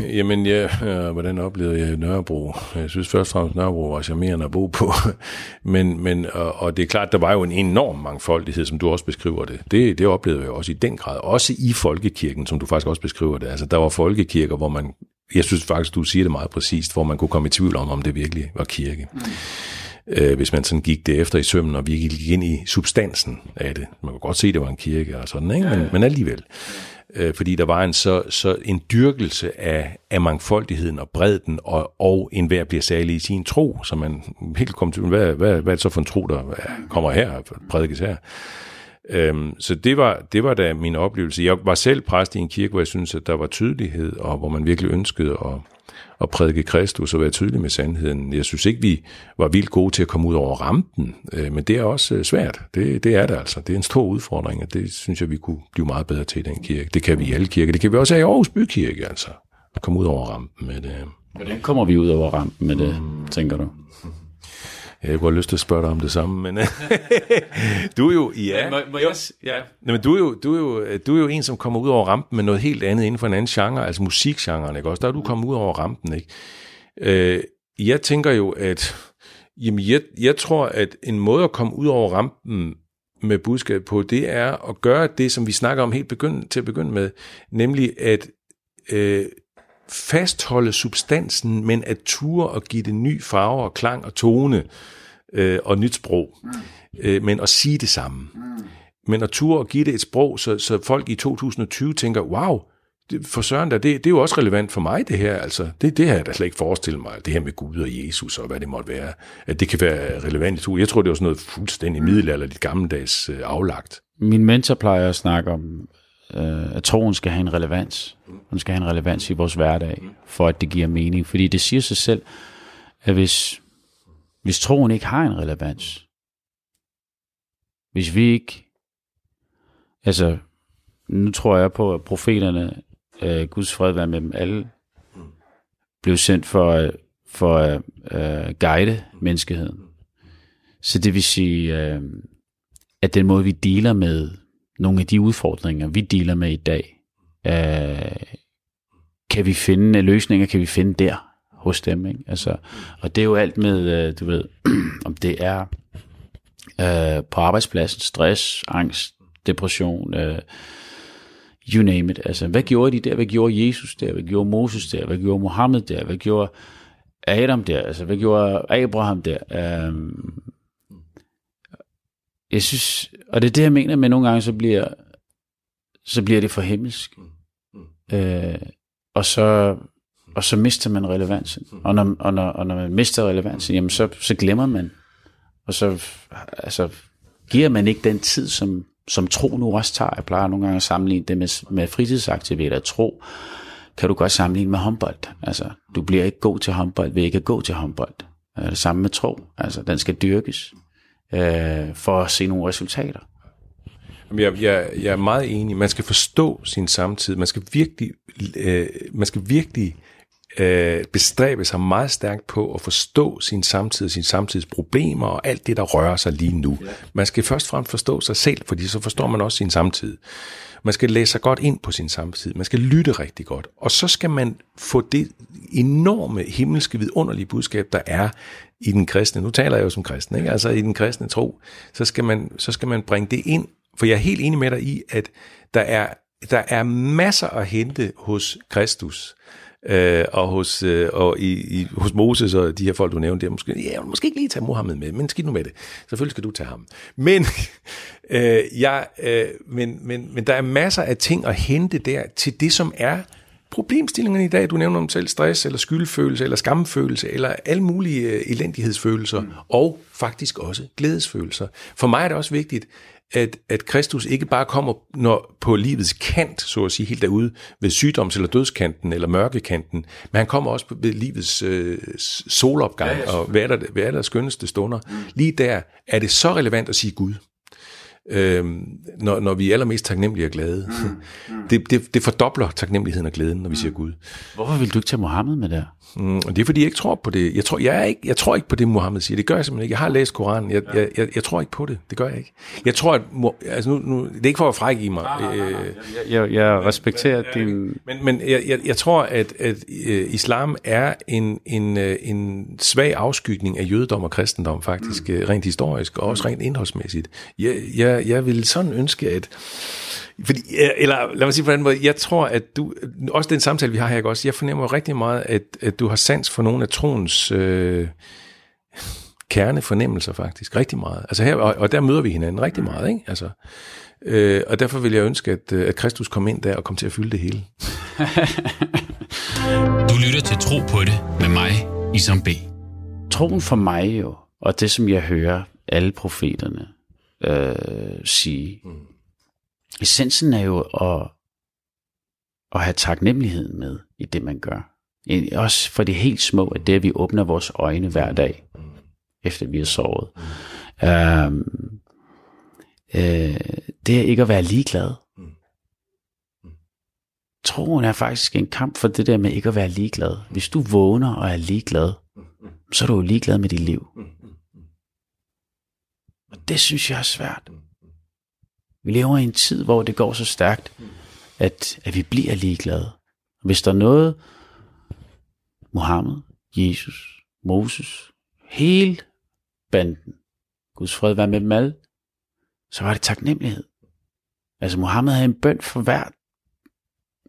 Jamen, ja, øh, hvordan oplevede jeg Nørrebro? Jeg synes først og fremmest, Nørrebro var charmerende at bo på. men, men, og, og det er klart, der var jo en enorm mangfoldighed, som du også beskriver det. Det, det oplevede jeg også i den grad. Også i folkekirken, som du faktisk også beskriver det. Altså, der var folkekirker, hvor man jeg synes faktisk, du siger det meget præcist, hvor man kunne komme i tvivl om, om det virkelig var kirke. Mm. Øh, hvis man sådan gik det efter i sømmen, og vi gik ind i substansen af det. Man kunne godt se, at det var en kirke og sådan, ikke? Men, ja, men alligevel. Øh, fordi der var en så, så en dyrkelse af, af mangfoldigheden og bredden, og, og enhver bliver særlig i sin tro, så man helt kom til, hvad, hvad, hvad er det så for en tro, der kommer her, prædikes her? Øhm, så det var, det var da min oplevelse. Jeg var selv præst i en kirke, hvor jeg synes, at der var tydelighed, og hvor man virkelig ønskede at, at prædike Kristus og være tydelig med sandheden. Jeg synes ikke, vi var vildt gode til at komme ud over rampen, øh, men det er også øh, svært. Det, det er det altså. Det er en stor udfordring, og det synes jeg, vi kunne blive meget bedre til i den kirke. Det kan vi i alle kirker. Det kan vi også have i Aarhus Bykirke, altså. At komme ud over rampen med det. Hvordan kommer vi ud over rampen med det, mm. tænker du? Jeg kunne have lyst til at spørge dig om det samme, men du er jo, ja, må, må jeg, ja. men du er, jo, du, er jo, du er jo en, som kommer ud over rampen med noget helt andet inden for en anden genre, altså musikgenren, ikke også? Der er du kommet ud over rampen, ikke? Øh, jeg tænker jo, at jamen jeg, jeg tror, at en måde at komme ud over rampen med budskab på, det er at gøre det, som vi snakker om helt begynde, til at begynde med, nemlig at øh, fastholde substansen, men at ture og give det ny farve og klang og tone øh, og nyt sprog. Mm. Øh, men at sige det samme. Mm. Men at ture og give det et sprog, så, så folk i 2020 tænker, wow, det, for Søren, der, det, det er jo også relevant for mig, det her. Altså, det, det har jeg da slet ikke forestillet mig, det her med Gud og Jesus og hvad det måtte være. At det kan være relevant i to. Jeg tror, det var sådan noget fuldstændig middelalderligt gammeldags øh, aflagt. Min mentor plejer at snakke om, øh, at troen skal have en relevans. Den skal have en relevans i vores hverdag, for at det giver mening. Fordi det siger sig selv, at hvis, hvis troen ikke har en relevans, hvis vi ikke, altså, nu tror jeg på, at profeterne, øh, Guds fred være med dem alle, blev sendt for, øh, for øh, at øh, guide menneskeheden. Så det vil sige, øh, at den måde, vi dealer med nogle af de udfordringer, vi dealer med i dag, øh, kan vi finde øh, løsninger, kan vi finde der hos dem. Ikke? Altså, og det er jo alt med, øh, du ved, om det er øh, på arbejdspladsen, stress, angst, depression, øh, you name it. Altså, hvad gjorde de der? Hvad gjorde Jesus der? Hvad gjorde Moses der? Hvad gjorde Mohammed der? Hvad gjorde Adam der? Altså, hvad gjorde Abraham der? Øh, jeg synes, og det er det, jeg mener med, nogle gange, så bliver, så bliver det for himmelsk. Øh, og så og så mister man relevansen. Og når, og når, og når man mister relevansen, jamen så, så glemmer man. Og så altså, giver man ikke den tid, som, som tro nu også tager. Jeg plejer nogle gange at sammenligne det med, med fritidsaktiviteter. Tro kan du godt sammenligne med håndbold. Altså, du bliver ikke god til håndbold ved ikke at gå til håndbold. Det samme med tro. Altså, den skal dyrkes øh, for at se nogle resultater. Jamen, Jeg, jeg, jeg er meget enig. Man skal forstå sin samtid. Man skal virkelig, øh, man skal virkelig øh, bestræbe sig meget stærkt på at forstå sin samtid, sin samtids problemer og alt det, der rører sig lige nu. Man skal først og fremmest forstå sig selv, fordi så forstår man også sin samtid. Man skal læse sig godt ind på sin samtid. Man skal lytte rigtig godt. Og så skal man få det enorme himmelske vidunderlige budskab, der er i den kristne. Nu taler jeg jo som kristen, ikke? altså i den kristne tro. Så skal, man, så skal man bringe det ind. For jeg er helt enig med dig i, at der er, der er masser at hente hos Kristus øh, og, hos, øh, og i, i, hos Moses og de her folk, du nævnte, der, måske, ja, måske ikke lige tage Mohammed med, men skidt nu med det. Selvfølgelig skal du tage ham. Men, øh, jeg, øh, men, men, men der er masser af ting at hente der til det, som er problemstillingerne i dag. Du nævner om selv stress, eller skyldfølelse, eller skamfølelse, eller alle mulige øh, elendighedsfølelser, mm. og faktisk også glædesfølelser. For mig er det også vigtigt, at, at Kristus ikke bare kommer når, på livets kant, så at sige, helt derude ved sygdoms- eller dødskanten eller mørkekanten, men han kommer også ved livets øh, solopgang, ja, og hvad er, der, hvad er der skønneste stunder. Mm. Lige der er det så relevant at sige Gud øh, når, når vi er allermest taknemmelige og glade. Mm. Mm. Det, det, det fordobler taknemmeligheden og glæden, når vi mm. siger Gud. Hvorfor vil du ikke tage Mohammed med der? Mm, og det er fordi, jeg ikke tror på det. Jeg tror, jeg, er ikke, jeg tror ikke på det, Mohammed siger. Det gør jeg simpelthen ikke. Jeg har læst Koranen. Jeg, ja. jeg, jeg, jeg tror ikke på det. Det gør jeg ikke. Jeg tror, at... Altså nu, nu, det er ikke for at frække i mig. Nej, nej, nej, nej. Øh, jeg, jeg, jeg respekterer men, din... Men, men jeg, jeg, jeg tror, at, at uh, islam er en, en, uh, en svag afskygning af jødedom og kristendom, faktisk, mm. rent historisk, og også rent indholdsmæssigt. Jeg, jeg, jeg vil sådan ønske, at fordi, eller lad mig sige på den måde, jeg tror, at du, også den samtale, vi har her, også, jeg fornemmer rigtig meget, at, at du har sans for nogle af troens øh, kernefornemmelser faktisk, rigtig meget. Altså her, og, og der møder vi hinanden rigtig meget, ikke? Altså, øh, og derfor vil jeg ønske, at, øh, at Kristus kom ind der og kom til at fylde det hele. du lytter til Tro på det med mig, Isam B. Troen for mig jo, og det som jeg hører alle profeterne øh, sige, mm essensen er jo at, at have taknemmelighed med i det, man gør. Også for det helt små, at det, at vi åbner vores øjne hver dag, efter vi har sovet. Øhm, øh, det er ikke at være ligeglad. Troen er faktisk en kamp for det der med ikke at være ligeglad. Hvis du vågner og er ligeglad, så er du jo ligeglad med dit liv. Og det synes jeg er svært. Vi lever i en tid, hvor det går så stærkt, at, at vi bliver ligeglade. Hvis der er noget, Mohammed, Jesus, Moses, hele banden, Guds fred være med dem alle, så var det taknemmelighed. Altså Mohammed havde en bøn for hver,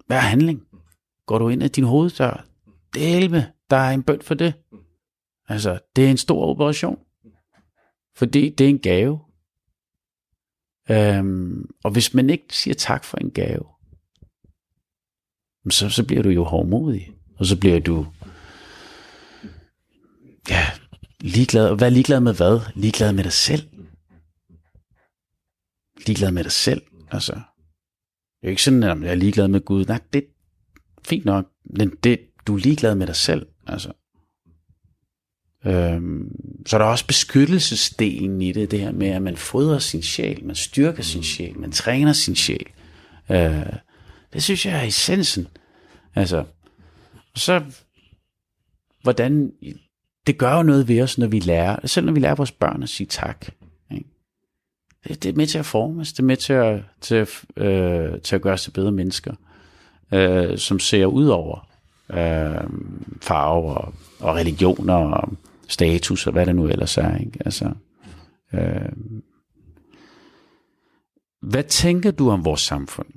hver handling. Går du ind ad din hoveddør, delme, der er en bøn for det. Altså, det er en stor operation. Fordi det er en gave. Øhm, og hvis man ikke siger tak for en gave, så, så bliver du jo hårdmodig. Og så bliver du ja, ligeglad. Og hvad ligeglad med hvad? Ligeglad med dig selv. Ligeglad med dig selv. Altså, det er jo ikke sådan, at jeg er ligeglad med Gud. Nej, det er fint nok. Men det, du er ligeglad med dig selv. Altså, Øhm, så er der også beskyttelsesdelen i det, det her med, at man fodrer sin sjæl, man styrker sin sjæl, man træner sin sjæl. Øh, det synes jeg er essensen. Altså, så hvordan, det gør jo noget ved os, når vi lærer, selv når vi lærer vores børn at sige tak. Ikke? Det, det er med til at forme os, det er med til at, til, at, øh, til at gøre os til bedre mennesker, øh, som ser ud over øh, farver og, og religioner og status og hvad det nu ellers er. Ikke? Altså, øh, hvad tænker du om vores samfund,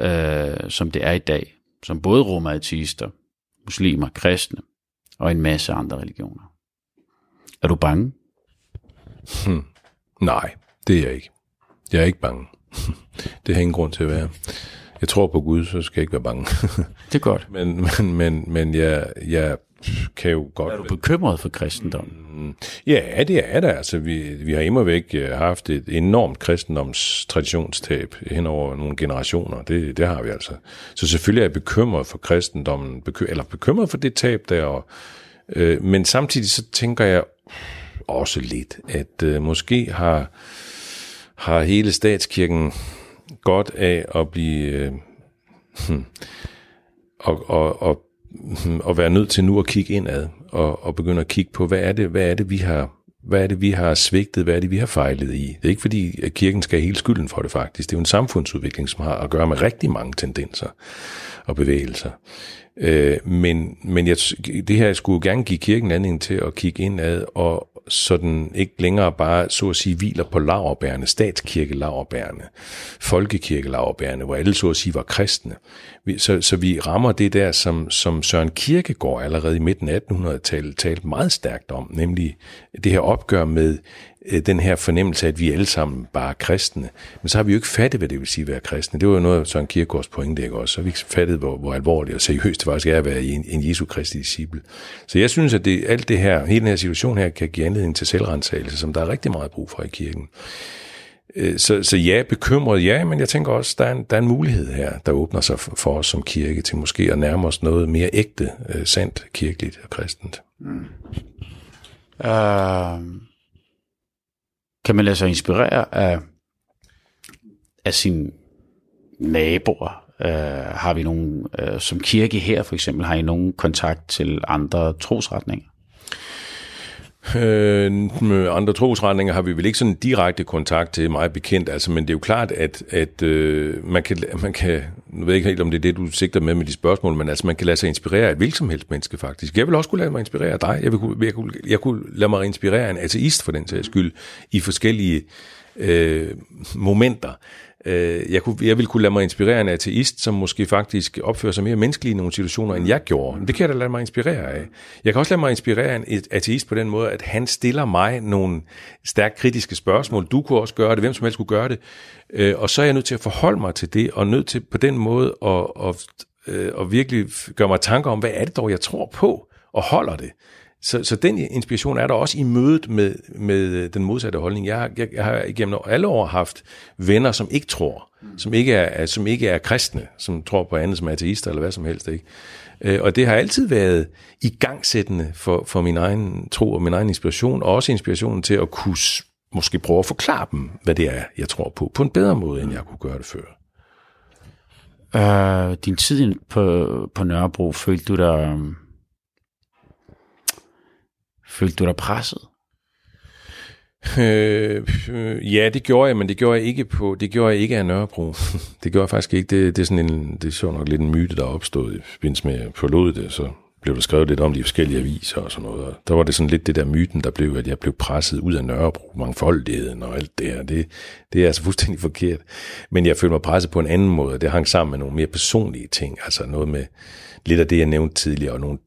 øh, som det er i dag, som både rummer ateister, muslimer, kristne og en masse andre religioner? Er du bange? Hmm. Nej, det er jeg ikke. Jeg er ikke bange. det har ingen grund til at være. Jeg tror på Gud, så skal jeg ikke være bange. det er godt. Men, men, men, men jeg, jeg kan jo godt... Er du bekymret for kristendommen? Mm, ja, det er det. Altså, vi, vi har immer væk øh, haft et enormt kristendomstraditionstab hen over nogle generationer. Det, det har vi altså. Så selvfølgelig er jeg bekymret for kristendommen, beky, eller bekymret for det tab der. Og, øh, men samtidig så tænker jeg også lidt, at øh, måske har har hele statskirken godt af at blive... Øh, hmm, og, og, og, at og være nødt til nu at kigge indad og, og begynde at kigge på, hvad er det, hvad er det vi har hvad er det, vi har svigtet? Hvad er det, vi har fejlet i? Det er ikke fordi, at kirken skal have hele skylden for det faktisk. Det er jo en samfundsudvikling, som har at gøre med rigtig mange tendenser og bevægelser. Øh, men men jeg, det her skulle gerne give kirken anledning til at kigge indad, og sådan ikke længere bare, så at sige, hviler på laverbærene, statskirke-laverbærene, folkekirke-laverbærene, hvor alle så at sige var kristne. Så, så vi rammer det der, som, som Søren Kierkegaard allerede i midten af 1800-tallet talte meget stærkt om, nemlig det her opgør med Øh, den her fornemmelse af, at vi alle sammen bare er kristne. Men så har vi jo ikke fattet, hvad det vil sige at være kristne. Det var jo noget af Søren Kierkegaards pointe, ikke også? Så har vi ikke fattet, hvor, hvor alvorligt og seriøst det faktisk er at være en, en Jesu Kristi disciple. Så jeg synes, at det, alt det her, hele den her situation her, kan give anledning til selvrensagelse, som der er rigtig meget brug for i kirken. Øh, så, så ja, bekymret, ja, men jeg tænker også, der er, en, der er en mulighed her, der åbner sig for, for os som kirke til måske at nærme os noget mere ægte, øh, sandt, kirkeligt og kristent. Mm. Uh, kan man lade sig inspirere af, af sine naboer? Uh, øh, har vi nogen, uh, som kirke her for eksempel, har I nogen kontakt til andre trosretninger? Øh, med andre trosretninger har vi vel ikke sådan direkte kontakt til meget bekendt, altså, men det er jo klart, at, at øh, man, kan, man kan, nu ved jeg ikke helt, om det er det, du sigter med med de spørgsmål, men altså, man kan lade sig inspirere af et hvilket som helst menneske, faktisk. Jeg vil også kunne lade mig inspirere af dig. Jeg, vil, jeg, kunne, jeg kunne lade mig inspirere af en ateist, for den sags skyld, i forskellige øh, momenter. Øh, jeg, kunne, jeg ville kunne lade mig inspirere af en ateist, som måske faktisk opfører sig mere menneskeligt i nogle situationer, end jeg gjorde. Det kan jeg da lade mig inspirere af. Jeg kan også lade mig inspirere af en ateist på den måde, at han stiller mig nogle stærkt kritiske spørgsmål. Du kunne også gøre det, hvem som helst kunne gøre det. Øh, og så er jeg nødt til at forholde mig til det, og nødt til på den måde at, at, at, at virkelig gøre mig tanker om, hvad er det dog, jeg tror på, og holder det. Så, så den inspiration er der også i mødet med, med øh, den modsatte holdning. Jeg har, jeg, jeg har igennem alle år haft venner, som ikke tror, mm. som, ikke er, som ikke er kristne, som tror på andet som ateister eller hvad som helst. Ikke? Øh, og det har altid været igangsættende for, for min egen tro og min egen inspiration, og også inspirationen til at kunne måske prøve at forklare dem, hvad det er, jeg tror på, på en bedre måde, end jeg kunne gøre det før. Øh, din tid på, på Nørrebro, følte du dig øhm, Følte du dig presset? Øh, ja, det gjorde jeg, men det gjorde jeg ikke på, det gjorde jeg ikke af Nørrebro. det gjorde jeg faktisk ikke. Det, det er sådan en, det er så nok lidt en myte, der opstod i forbindelse med, at forlod det, så blev der skrevet lidt om de forskellige aviser og sådan noget. Og der var det sådan lidt det der myten, der blev, at jeg blev presset ud af Nørrebro, mangfoldigheden og alt det her. Det, det er altså fuldstændig forkert. Men jeg følte mig presset på en anden måde, det hang sammen med nogle mere personlige ting. Altså noget med lidt af det, jeg nævnte tidligere, og nogle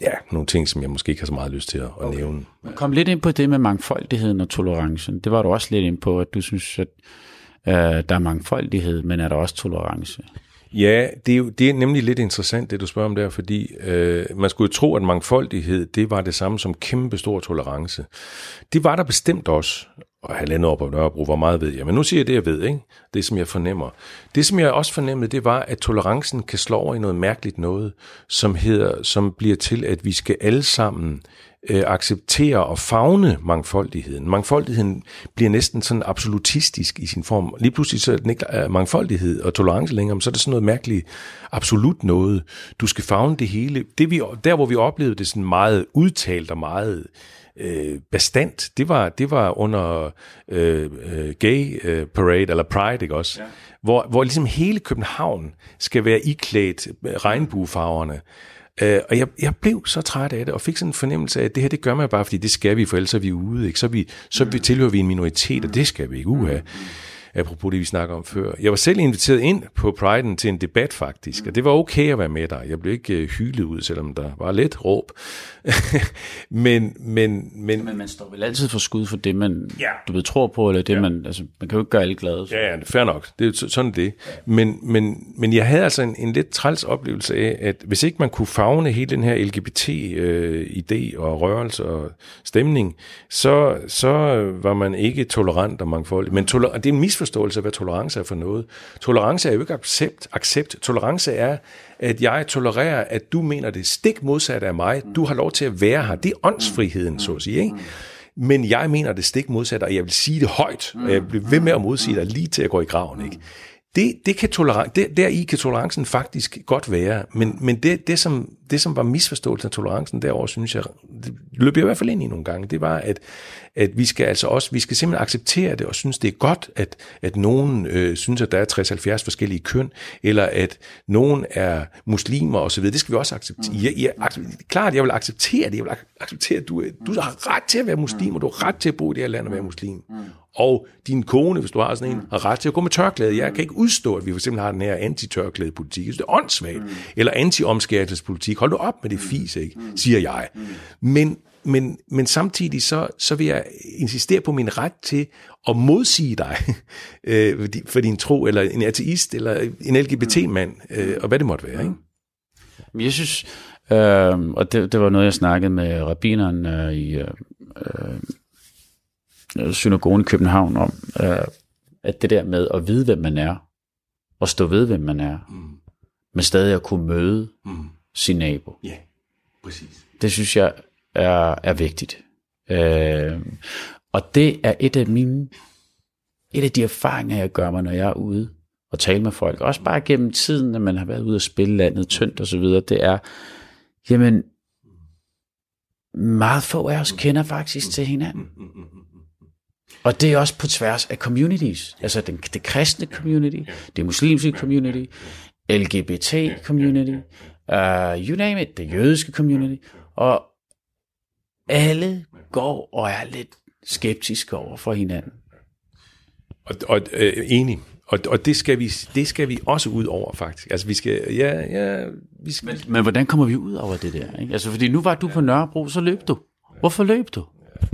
ja, nogle ting, som jeg måske ikke har så meget lyst til at, at okay. nævne. Kom lidt ind på det med mangfoldigheden og tolerancen. Det var du også lidt ind på, at du synes, at øh, der er mangfoldighed, men er der også tolerance? Ja, det er, jo, det er nemlig lidt interessant, det du spørger om der, fordi øh, man skulle jo tro, at mangfoldighed, det var det samme som kæmpe stor tolerance. Det var der bestemt også, og halvandet år på Nørrebro, hvor meget ved jeg. Men nu siger jeg det, jeg ved, ikke? det som jeg fornemmer. Det som jeg også fornemmede, det var, at tolerancen kan slå over i noget mærkeligt noget, som, hedder, som bliver til, at vi skal alle sammen øh, acceptere og fagne mangfoldigheden. Mangfoldigheden bliver næsten sådan absolutistisk i sin form. Lige pludselig så er den ikke er mangfoldighed og tolerance længere, men så er det sådan noget mærkeligt absolut noget. Du skal fagne det hele. Det vi, der, hvor vi oplevede det sådan meget udtalt og meget øh, bestandt, det var, det var under øh, øh, gay øh, parade, eller pride, ikke også? Ja. Hvor, hvor ligesom hele København skal være iklædt regnbuefarverne. Øh, og jeg, jeg blev så træt af det, og fik sådan en fornemmelse af, at det her, det gør man bare, fordi det skal vi, for ellers er vi ude. Ikke? Så, vi, så vi, tilhører vi en minoritet, og det skal vi ikke uha. Apropos det, vi snakker om før. Jeg var selv inviteret ind på Pride'en til en debat faktisk, og det var okay at være med der. Jeg blev ikke øh, hylet ud, selvom der var lidt råb. men, men, men, men man står vel altid for skud for det, man ja. du ved, tror på, eller det, ja. man, altså, man kan jo ikke gøre alle glade. Så. Ja, ja, fair nok. Det er sådan det. Men, men, men jeg havde altså en, en lidt træls oplevelse af, at hvis ikke man kunne fagne hele den her LGBT-idé øh, og rørelse og stemning, så, så var man ikke tolerant og mangfoldig. Men toler- det er en misforståelse af, hvad tolerance er for noget. Tolerance er jo ikke accept. accept. Tolerance er, at jeg tolererer, at du mener det stik modsatte af mig. Du har lov til at være her. Det er åndsfriheden, så at sige. Ikke? Men jeg mener det stik modsatte, og jeg vil sige det højt, og jeg bliver ved med at modsige dig lige til at gå i graven. Ikke? Det, det kan toleran- det, i kan tolerancen faktisk godt være, men, men det, det, som, det, som var misforståelsen af tolerancen derover synes jeg, det løb jeg i hvert fald ind i nogle gange, det var, at, at vi skal altså også, vi skal simpelthen acceptere det, og synes, det er godt, at, at nogen øh, synes, at der er 60-70 forskellige køn, eller at nogen er muslimer osv., det skal vi også acceptere. Jeg, jeg, acceptere klart, jeg vil acceptere det, jeg vil acceptere, at du, du har ret til at være muslim, og du har ret til at bo i det her land og være muslim. Og din kone, hvis du har sådan en, har ret til at gå med tørklæde. Jeg kan ikke udstå, at vi for eksempel har den her anti-tørklædepolitik. Det er åndssvagt. Eller anti-omskærelsespolitik. Hold du op med det fis, ikke? siger jeg. Men, men, men samtidig så, så vil jeg insistere på min ret til at modsige dig øh, for din tro, eller en ateist, eller en LGBT-mand, øh, og hvad det måtte være. Ikke? Men jeg synes, øh, og det, det var noget, jeg snakkede med rabineren øh, i øh, øh, synagogen i København om, øh, at det der med at vide, hvem man er, og stå ved, hvem man er, mm. men stadig at kunne møde mm. Sin nabo. Ja, præcis. Det synes jeg er, er vigtigt. Øh, og det er et af mine, et af de erfaringer, jeg gør mig, når jeg er ude og tale med folk. Også bare gennem tiden, når man har været ude og spille landet tyndt og så videre, det er, jamen, meget få af os kender faktisk til hinanden. Og det er også på tværs af communities. Altså den, det kristne community, det muslimske community, LGBT community, uh, you name it, det jødiske community. Og alle går og er lidt skeptiske over for hinanden. Og, og øh, enig. Og, og det, skal vi, det skal vi også ud over, faktisk. Altså, vi skal, ja, ja, vi skal... Men, men hvordan kommer vi ud over det der? Ikke? Altså, fordi nu var du på Nørrebro, så løb du. Hvorfor løb du?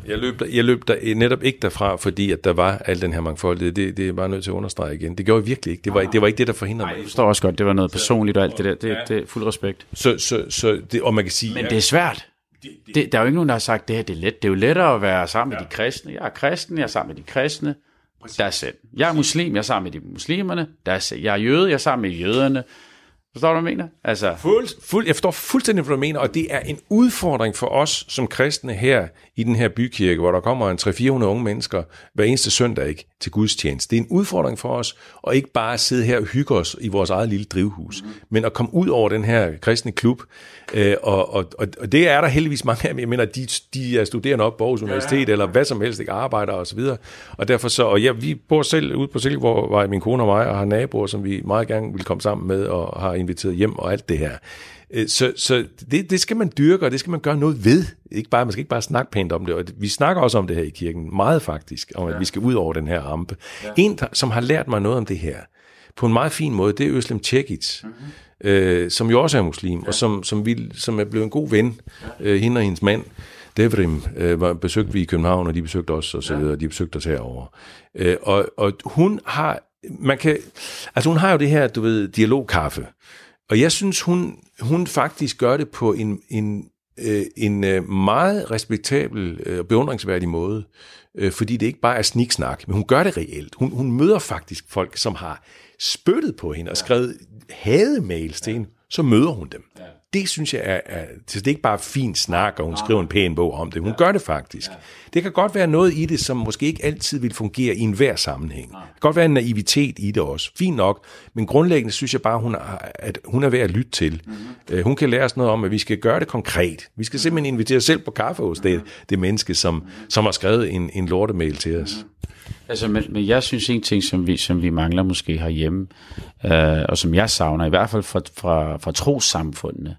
Jeg løb, der, jeg løb der netop ikke derfra, fordi at der var al den her mangfoldighed. Det, det er bare nødt til at understrege igen. Det gjorde jeg virkelig ikke. Det var, det var ikke det, der forhindrede mig. Jeg forstår også godt, det var noget personligt og alt det der. Det, det er fuld respekt. Så, så, så det, og man kan sige... Men det er svært. Det, der er jo ikke nogen, der har sagt, det her det er let. Det er jo lettere at være sammen med de kristne. Jeg er kristen, jeg er sammen med de kristne. Der er selv. Jeg er muslim, jeg er sammen med de muslimerne. Der er selv. Jeg er jøde, jeg er sammen med jøderne. Forstår du, hvad jeg mener? Altså... Fuld, fuld, jeg forstår fuldstændig, hvad du mener, og det er en udfordring for os som kristne her i den her bykirke, hvor der kommer en 300-400 unge mennesker hver eneste søndag ikke, til gudstjeneste. Det er en udfordring for os at ikke bare sidde her og hygge os i vores eget lille drivhus, mm. men at komme ud over den her kristne klub. Øh, og, og, og, det er der heldigvis mange af dem. Jeg mener, de, de er studerende op på Aarhus Universitet, ja. eller hvad som helst, ikke arbejder og så videre. Og derfor så, og ja, vi bor selv ude på Silkeborg, hvor min kone og mig, og har naboer, som vi meget gerne vil komme sammen med, og har inviteret hjem og alt det her. Så, så det, det skal man dyrke, og det skal man gøre noget ved. Ikke bare, man skal ikke bare snakke pænt om det. Og vi snakker også om det her i kirken, meget faktisk, om at ja. vi skal ud over den her rampe. Ja. En, som har lært mig noget om det her, på en meget fin måde, det er Øslem Tjekic, mm-hmm. øh, som jo også er muslim, ja. og som, som, vi, som er blevet en god ven, ja. øh, hende og hendes mand. Devrim øh, var, besøgte vi i København, og de besøgte os, og så videre, ja. de besøgte os herovre. Øh, og, og hun har, man kan, altså hun har jo det her, du ved, dialogkaffe, og jeg synes, hun, hun faktisk gør det på en, en, øh, en øh, meget respektabel og øh, beundringsværdig måde, fordi det ikke bare er sniksnak, men hun gør det reelt. Hun, hun møder faktisk folk, som har spyttet på hende og skrevet hademails til hende, så møder hun dem det synes jeg er, er det er ikke bare fint snak, og hun skriver en pæn bog om det. Hun gør det faktisk. Det kan godt være noget i det, som måske ikke altid vil fungere i enhver sammenhæng. Det kan godt være en naivitet i det også. Fint nok. Men grundlæggende synes jeg bare, hun er, at hun er værd at lytte til. Mm-hmm. Hun kan lære os noget om, at vi skal gøre det konkret. Vi skal simpelthen invitere os selv på kaffe hos det, det menneske, som, som har skrevet en, en lortemail til os. Mm-hmm. Altså, men, men jeg synes en ting, som vi, som vi mangler måske herhjemme, øh, og som jeg savner, i hvert fald fra, fra, fra trosamfundene,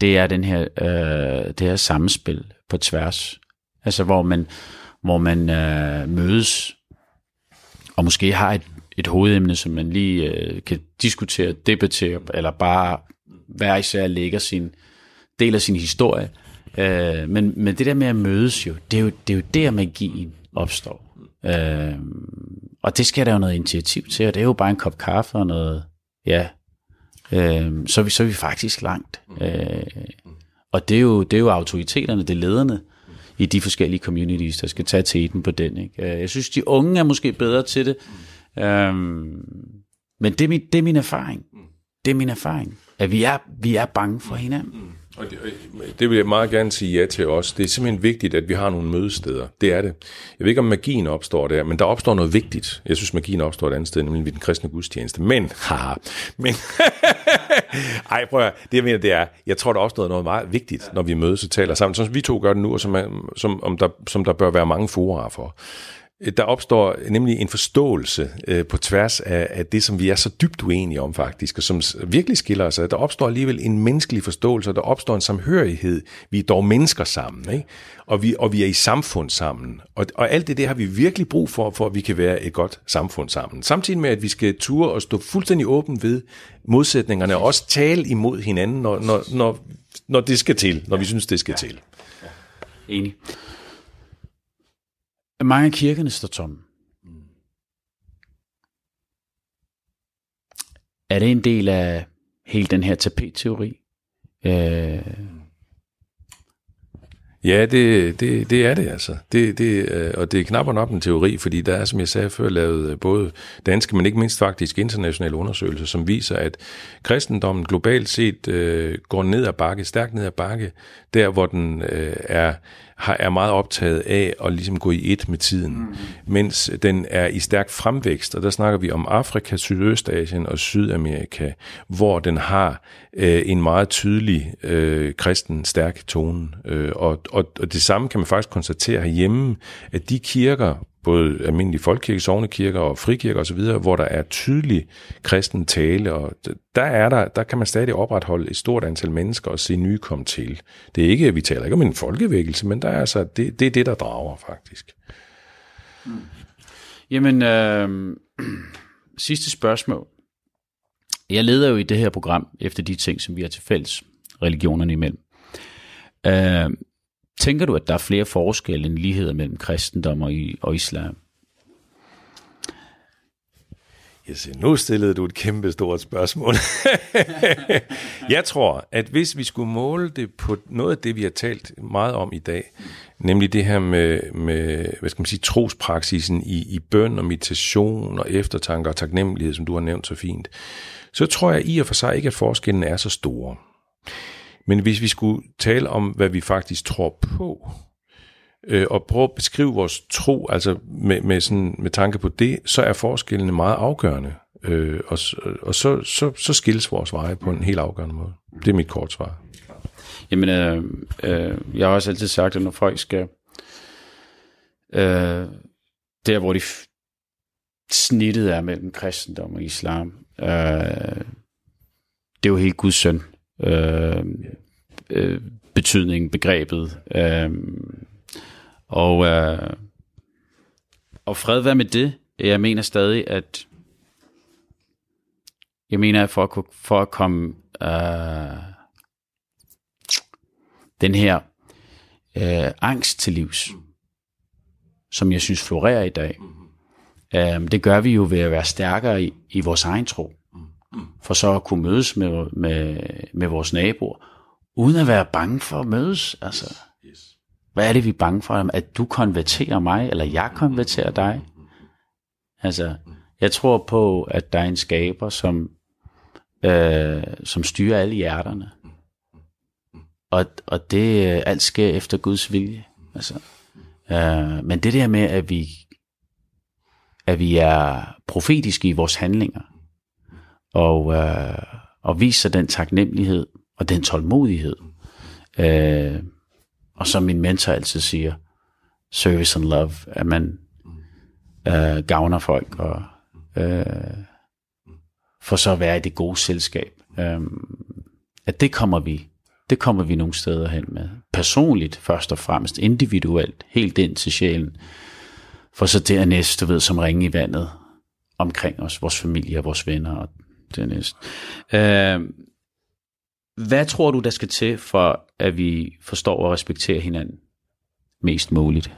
det er den her, øh, det her samspil på tværs. Altså, hvor man, hvor man øh, mødes, og måske har et, et hovedemne, som man lige øh, kan diskutere, debattere, eller bare hver især lægger sin del af sin historie. Øh, men, men det der med at mødes jo, det er jo, det er jo der magien opstår. Øh, og det skal der jo noget initiativ til, og det er jo bare en kop kaffe og noget, ja, øh, så, er vi, så er vi faktisk langt. Øh, og det er, jo, det er jo autoriteterne, det er lederne i de forskellige communities, der skal tage teten på den. Ikke? Øh, jeg synes, de unge er måske bedre til det, øh, men det er, min, det er min erfaring. Det er min erfaring, at vi er, vi er bange for hinanden. Og det, det vil jeg meget gerne sige ja til os. Det er simpelthen vigtigt, at vi har nogle mødesteder. Det er det. Jeg ved ikke, om magien opstår der, men der opstår noget vigtigt. Jeg synes, magien opstår et andet sted, nemlig ved den kristne gudstjeneste. Men, haha, men, ej, prøv at, det jeg mener, det er, jeg tror, der opstår noget meget vigtigt, når vi mødes og taler sammen, som vi to gør det nu, og som, er, som, om der, som der bør være mange forer for Øh, der opstår nemlig en forståelse øh, på tværs af, af det, som vi er så dybt uenige om faktisk, og som virkelig skiller os. Der opstår alligevel en menneskelig forståelse, og der opstår en samhørighed. Vi er dog mennesker sammen, ikke? Og, vi, og vi er i samfund sammen. Og, og alt det, det har vi virkelig brug for, for at vi kan være et godt samfund sammen. Samtidig med, at vi skal ture og stå fuldstændig åben ved modsætningerne, og også tale imod hinanden, når, når, når, når det skal til, når vi synes, det skal ja. til. Enig. Mange af kirkerne står tomme. Er det en del af hele den her tapetteori? Øh... Ja, det, det, det er det altså. Det, det, øh, og det er knap nok en teori, fordi der er, som jeg sagde før, lavet øh, både danske, men ikke mindst faktisk internationale undersøgelser, som viser, at kristendommen globalt set øh, går ned ad bakke, stærkt ned ad bakke, der hvor den øh, er har, er meget optaget af at ligesom gå i et med tiden, mm. mens den er i stærk fremvækst, og der snakker vi om Afrika, Sydøstasien og Sydamerika, hvor den har øh, en meget tydelig øh, kristen stærk tone. Øh, og, og, og det samme kan man faktisk konstatere herhjemme, at de kirker, både almindelige folkekirke, sovnekirker og frikirker osv., hvor der er tydelig kristen tale, og der, er der, der kan man stadig opretholde et stort antal mennesker og se nye komme til. Det er ikke, vi taler ikke om en folkevækkelse, men der er altså, det, det er det, der drager faktisk. Mm. Jamen, øh, sidste spørgsmål. Jeg leder jo i det her program efter de ting, som vi har til fælles religionerne imellem. Øh, Tænker du, at der er flere forskelle end ligheder mellem kristendom og, og islam? Yes, nu stillede du et kæmpe stort spørgsmål. jeg tror, at hvis vi skulle måle det på noget af det, vi har talt meget om i dag, nemlig det her med, med hvad skal man sige, trospraksisen i, i bøn og meditation og eftertanke og taknemmelighed, som du har nævnt så fint, så tror jeg i og for sig ikke, at forskellen er så store. Men hvis vi skulle tale om, hvad vi faktisk tror på, øh, og prøve at beskrive vores tro, altså med, med, sådan, med tanke på det, så er forskellene meget afgørende. Øh, og øh, og så, så, så skilles vores veje på en helt afgørende måde. Det er mit kort svar. Jamen, øh, øh, jeg har også altid sagt, at når folk skal... Øh, der, hvor de snittet er mellem kristendom og islam, øh, det er jo helt Guds søn øh, øh, betydning, begrebet. Øh, og, øh, og fred være med det. Jeg mener stadig, at jeg mener, at for at, for at komme øh, den her øh, angst til livs, som jeg synes florerer i dag, øh, det gør vi jo ved at være stærkere i, i vores egen tro for så at kunne mødes med, med, med vores naboer, uden at være bange for at mødes. Altså, hvad er det, vi er bange for? At du konverterer mig, eller jeg konverterer dig? Altså, jeg tror på, at der er en skaber, som, øh, som styrer alle hjerterne. Og, og det alt sker efter Guds vilje. Altså, øh, men det der med, at vi, at vi er profetiske i vores handlinger, og, øh, og viser den taknemmelighed og den tålmodighed. Øh, og som min mentor altid siger, service and love, at man øh, gavner folk og øh, for så at være i det gode selskab. Øh, at det kommer vi det kommer vi nogle steder hen med. Personligt først og fremmest, individuelt, helt ind til sjælen. For så dernæst, du ved, som ringe i vandet omkring os, vores familie og vores venner og Dennis. Øh, hvad tror du, der skal til, for at vi forstår og respekterer hinanden mest muligt?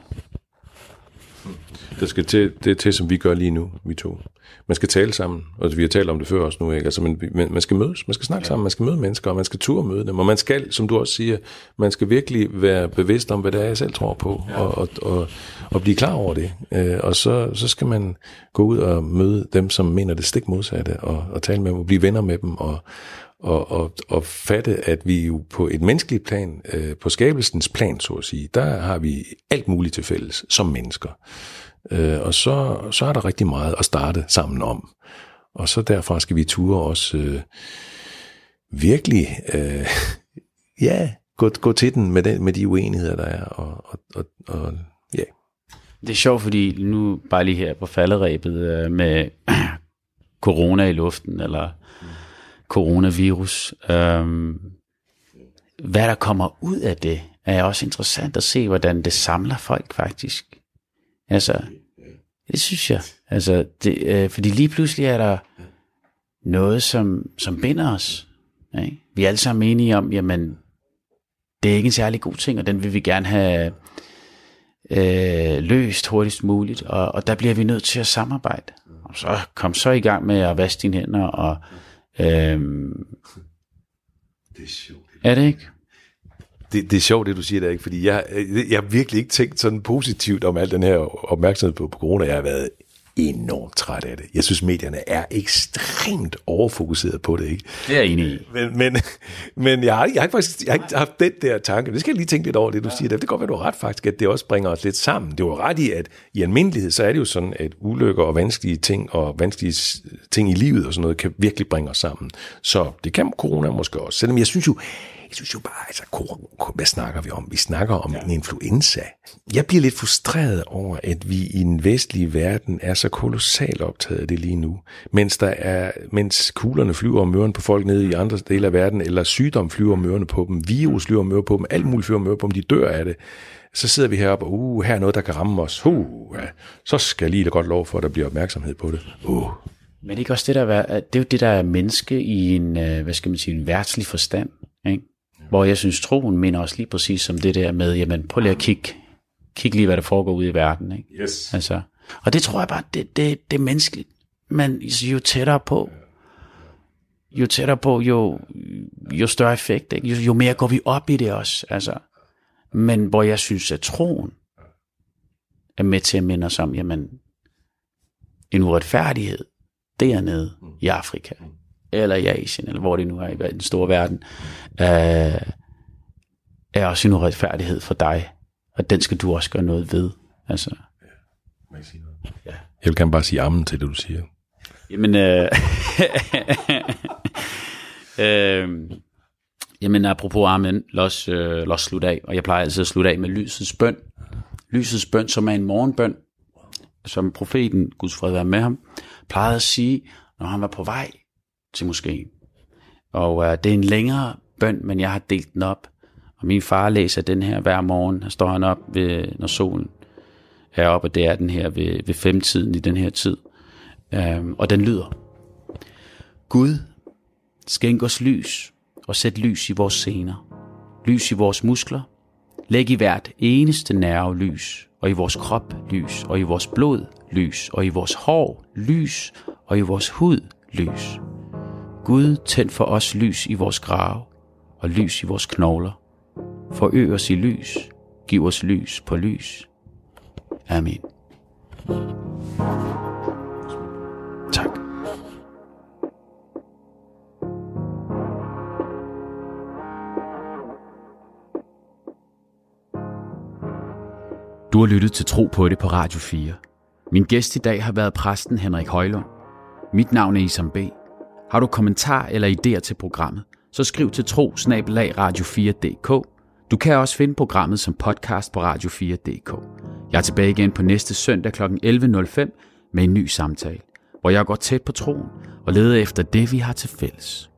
Det skal til, det er til, som vi gør lige nu, vi to. Man skal tale sammen, og vi har talt om det før også nu, ikke? Altså, man, man skal mødes, man skal snakke ja. sammen, man skal møde mennesker, og man skal turde møde dem, og man skal, som du også siger, man skal virkelig være bevidst om, hvad det er, jeg selv tror på, ja. og, og, og, og blive klar over det. Øh, og så, så skal man gå ud og møde dem, som mener det stik modsatte, og, og tale med dem, og blive venner med dem, og, og, og, og fatte, at vi jo på et menneskeligt plan, øh, på skabelsens plan, så at sige, der har vi alt muligt til fælles som mennesker. Øh, og så, så er der rigtig meget at starte sammen om. Og så derfra skal vi ture også øh, virkelig, øh, ja, gå, gå til den med, den med de uenigheder, der er. Og, og, og, og ja. Det er sjovt, fordi nu bare lige her på falderæbet øh, med corona i luften, eller coronavirus. Øhm, hvad der kommer ud af det, er også interessant at se, hvordan det samler folk faktisk. Altså, det synes jeg. Altså, det, øh, fordi lige pludselig er der noget, som, som binder os. Ikke? Vi er alle sammen enige om, jamen, det er ikke en særlig god ting, og den vil vi gerne have øh, løst hurtigst muligt, og, og der bliver vi nødt til at samarbejde. Og så kom så i gang med at vaske dine hænder, og øh, Det er sjovt. er det ikke? Det, det er sjovt, det du siger der, ikke? Fordi jeg, jeg har virkelig ikke tænkt sådan positivt om al den her opmærksomhed på, på corona. Jeg har været enormt træt af det. Jeg synes, medierne er ekstremt overfokuseret på det, ikke? Det er jeg enig i. Men, men, men jeg, har, jeg har faktisk jeg har ikke haft den der tanke. Det skal jeg lige tænke lidt over, det du siger. Der. Det kan godt være, du har ret faktisk, at det også bringer os lidt sammen. Det var ret i, at i almindelighed, så er det jo sådan, at ulykker og vanskelige ting og vanskelige ting i livet og sådan noget, kan virkelig bringe os sammen. Så det kan corona måske også. Selvom jeg synes jo, jeg synes jo bare, altså, hvad snakker vi om? Vi snakker om ja. en influenza. Jeg bliver lidt frustreret over, at vi i den vestlige verden er så kolossalt optaget af det lige nu. Mens, der er, mens kuglerne flyver om ørerne på folk nede i andre dele af verden, eller sygdom flyver om ørerne på dem, virus flyver om ørerne på dem, alt muligt flyver om ørerne på dem, de dør af det. Så sidder vi heroppe, og uh, her er noget, der kan ramme os. Uh, ja, så skal jeg lige da godt lov for, at der bliver opmærksomhed på det. Uh. Men det er ikke også det, der er, det er jo det, der er menneske i en, øh, hvad skal man sige, en værtslig forstand? Hvor jeg synes, troen minder også lige præcis som det der med, jamen prøv lige at kigge, kig lige, hvad der foregår ude i verden, ikke? Yes. Altså, og det tror jeg bare, det, det, det er menneskeligt. Men jo tættere på, jo tættere på, jo, jo større effekt, ikke? Jo, jo mere går vi op i det også. Altså. Men hvor jeg synes, at troen er med til at minde os om, jamen, en uretfærdighed dernede i Afrika, eller i Asien, eller hvor det nu er i den store verden, øh, er også en uretfærdighed for dig, og den skal du også gøre noget ved. Altså, Må jeg sige noget? Ja. Jeg vil gerne bare sige ammen til det, du siger. Jamen, øh, øh, jamen apropos amen, lad os, øh, lad os slutte af. Og jeg plejer altid at slutte af med lysets bøn. Lysets bøn, som er en morgenbøn, som profeten, Guds fred være med ham, plejede at sige, når han var på vej til moskeen. Og øh, det er en længere bøn, men jeg har delt den op. Og min far læser den her hver morgen. Her står han op, ved, når solen er op, og det er den her ved, ved femtiden i den her tid. Øhm, og den lyder. Gud, skænk os lys, og sæt lys i vores sener. Lys i vores muskler. Læg i hvert eneste nerve lys, og i vores krop lys, og i vores blod lys, og i vores hår lys, og i vores hud lys. Gud, tænd for os lys i vores grave, og lys i vores knogler. Forøg os i lys, giv os lys på lys. Amen. Tak. Du har lyttet til Tro på det på Radio 4. Min gæst i dag har været præsten Henrik Højlund. Mit navn er Isam B. Har du kommentar eller idéer til programmet, så skriv til tro radio4.dk. Du kan også finde programmet som podcast på radio4.dk. Jeg er tilbage igen på næste søndag kl. 11.05 med en ny samtale, hvor jeg går tæt på troen og leder efter det, vi har til fælles.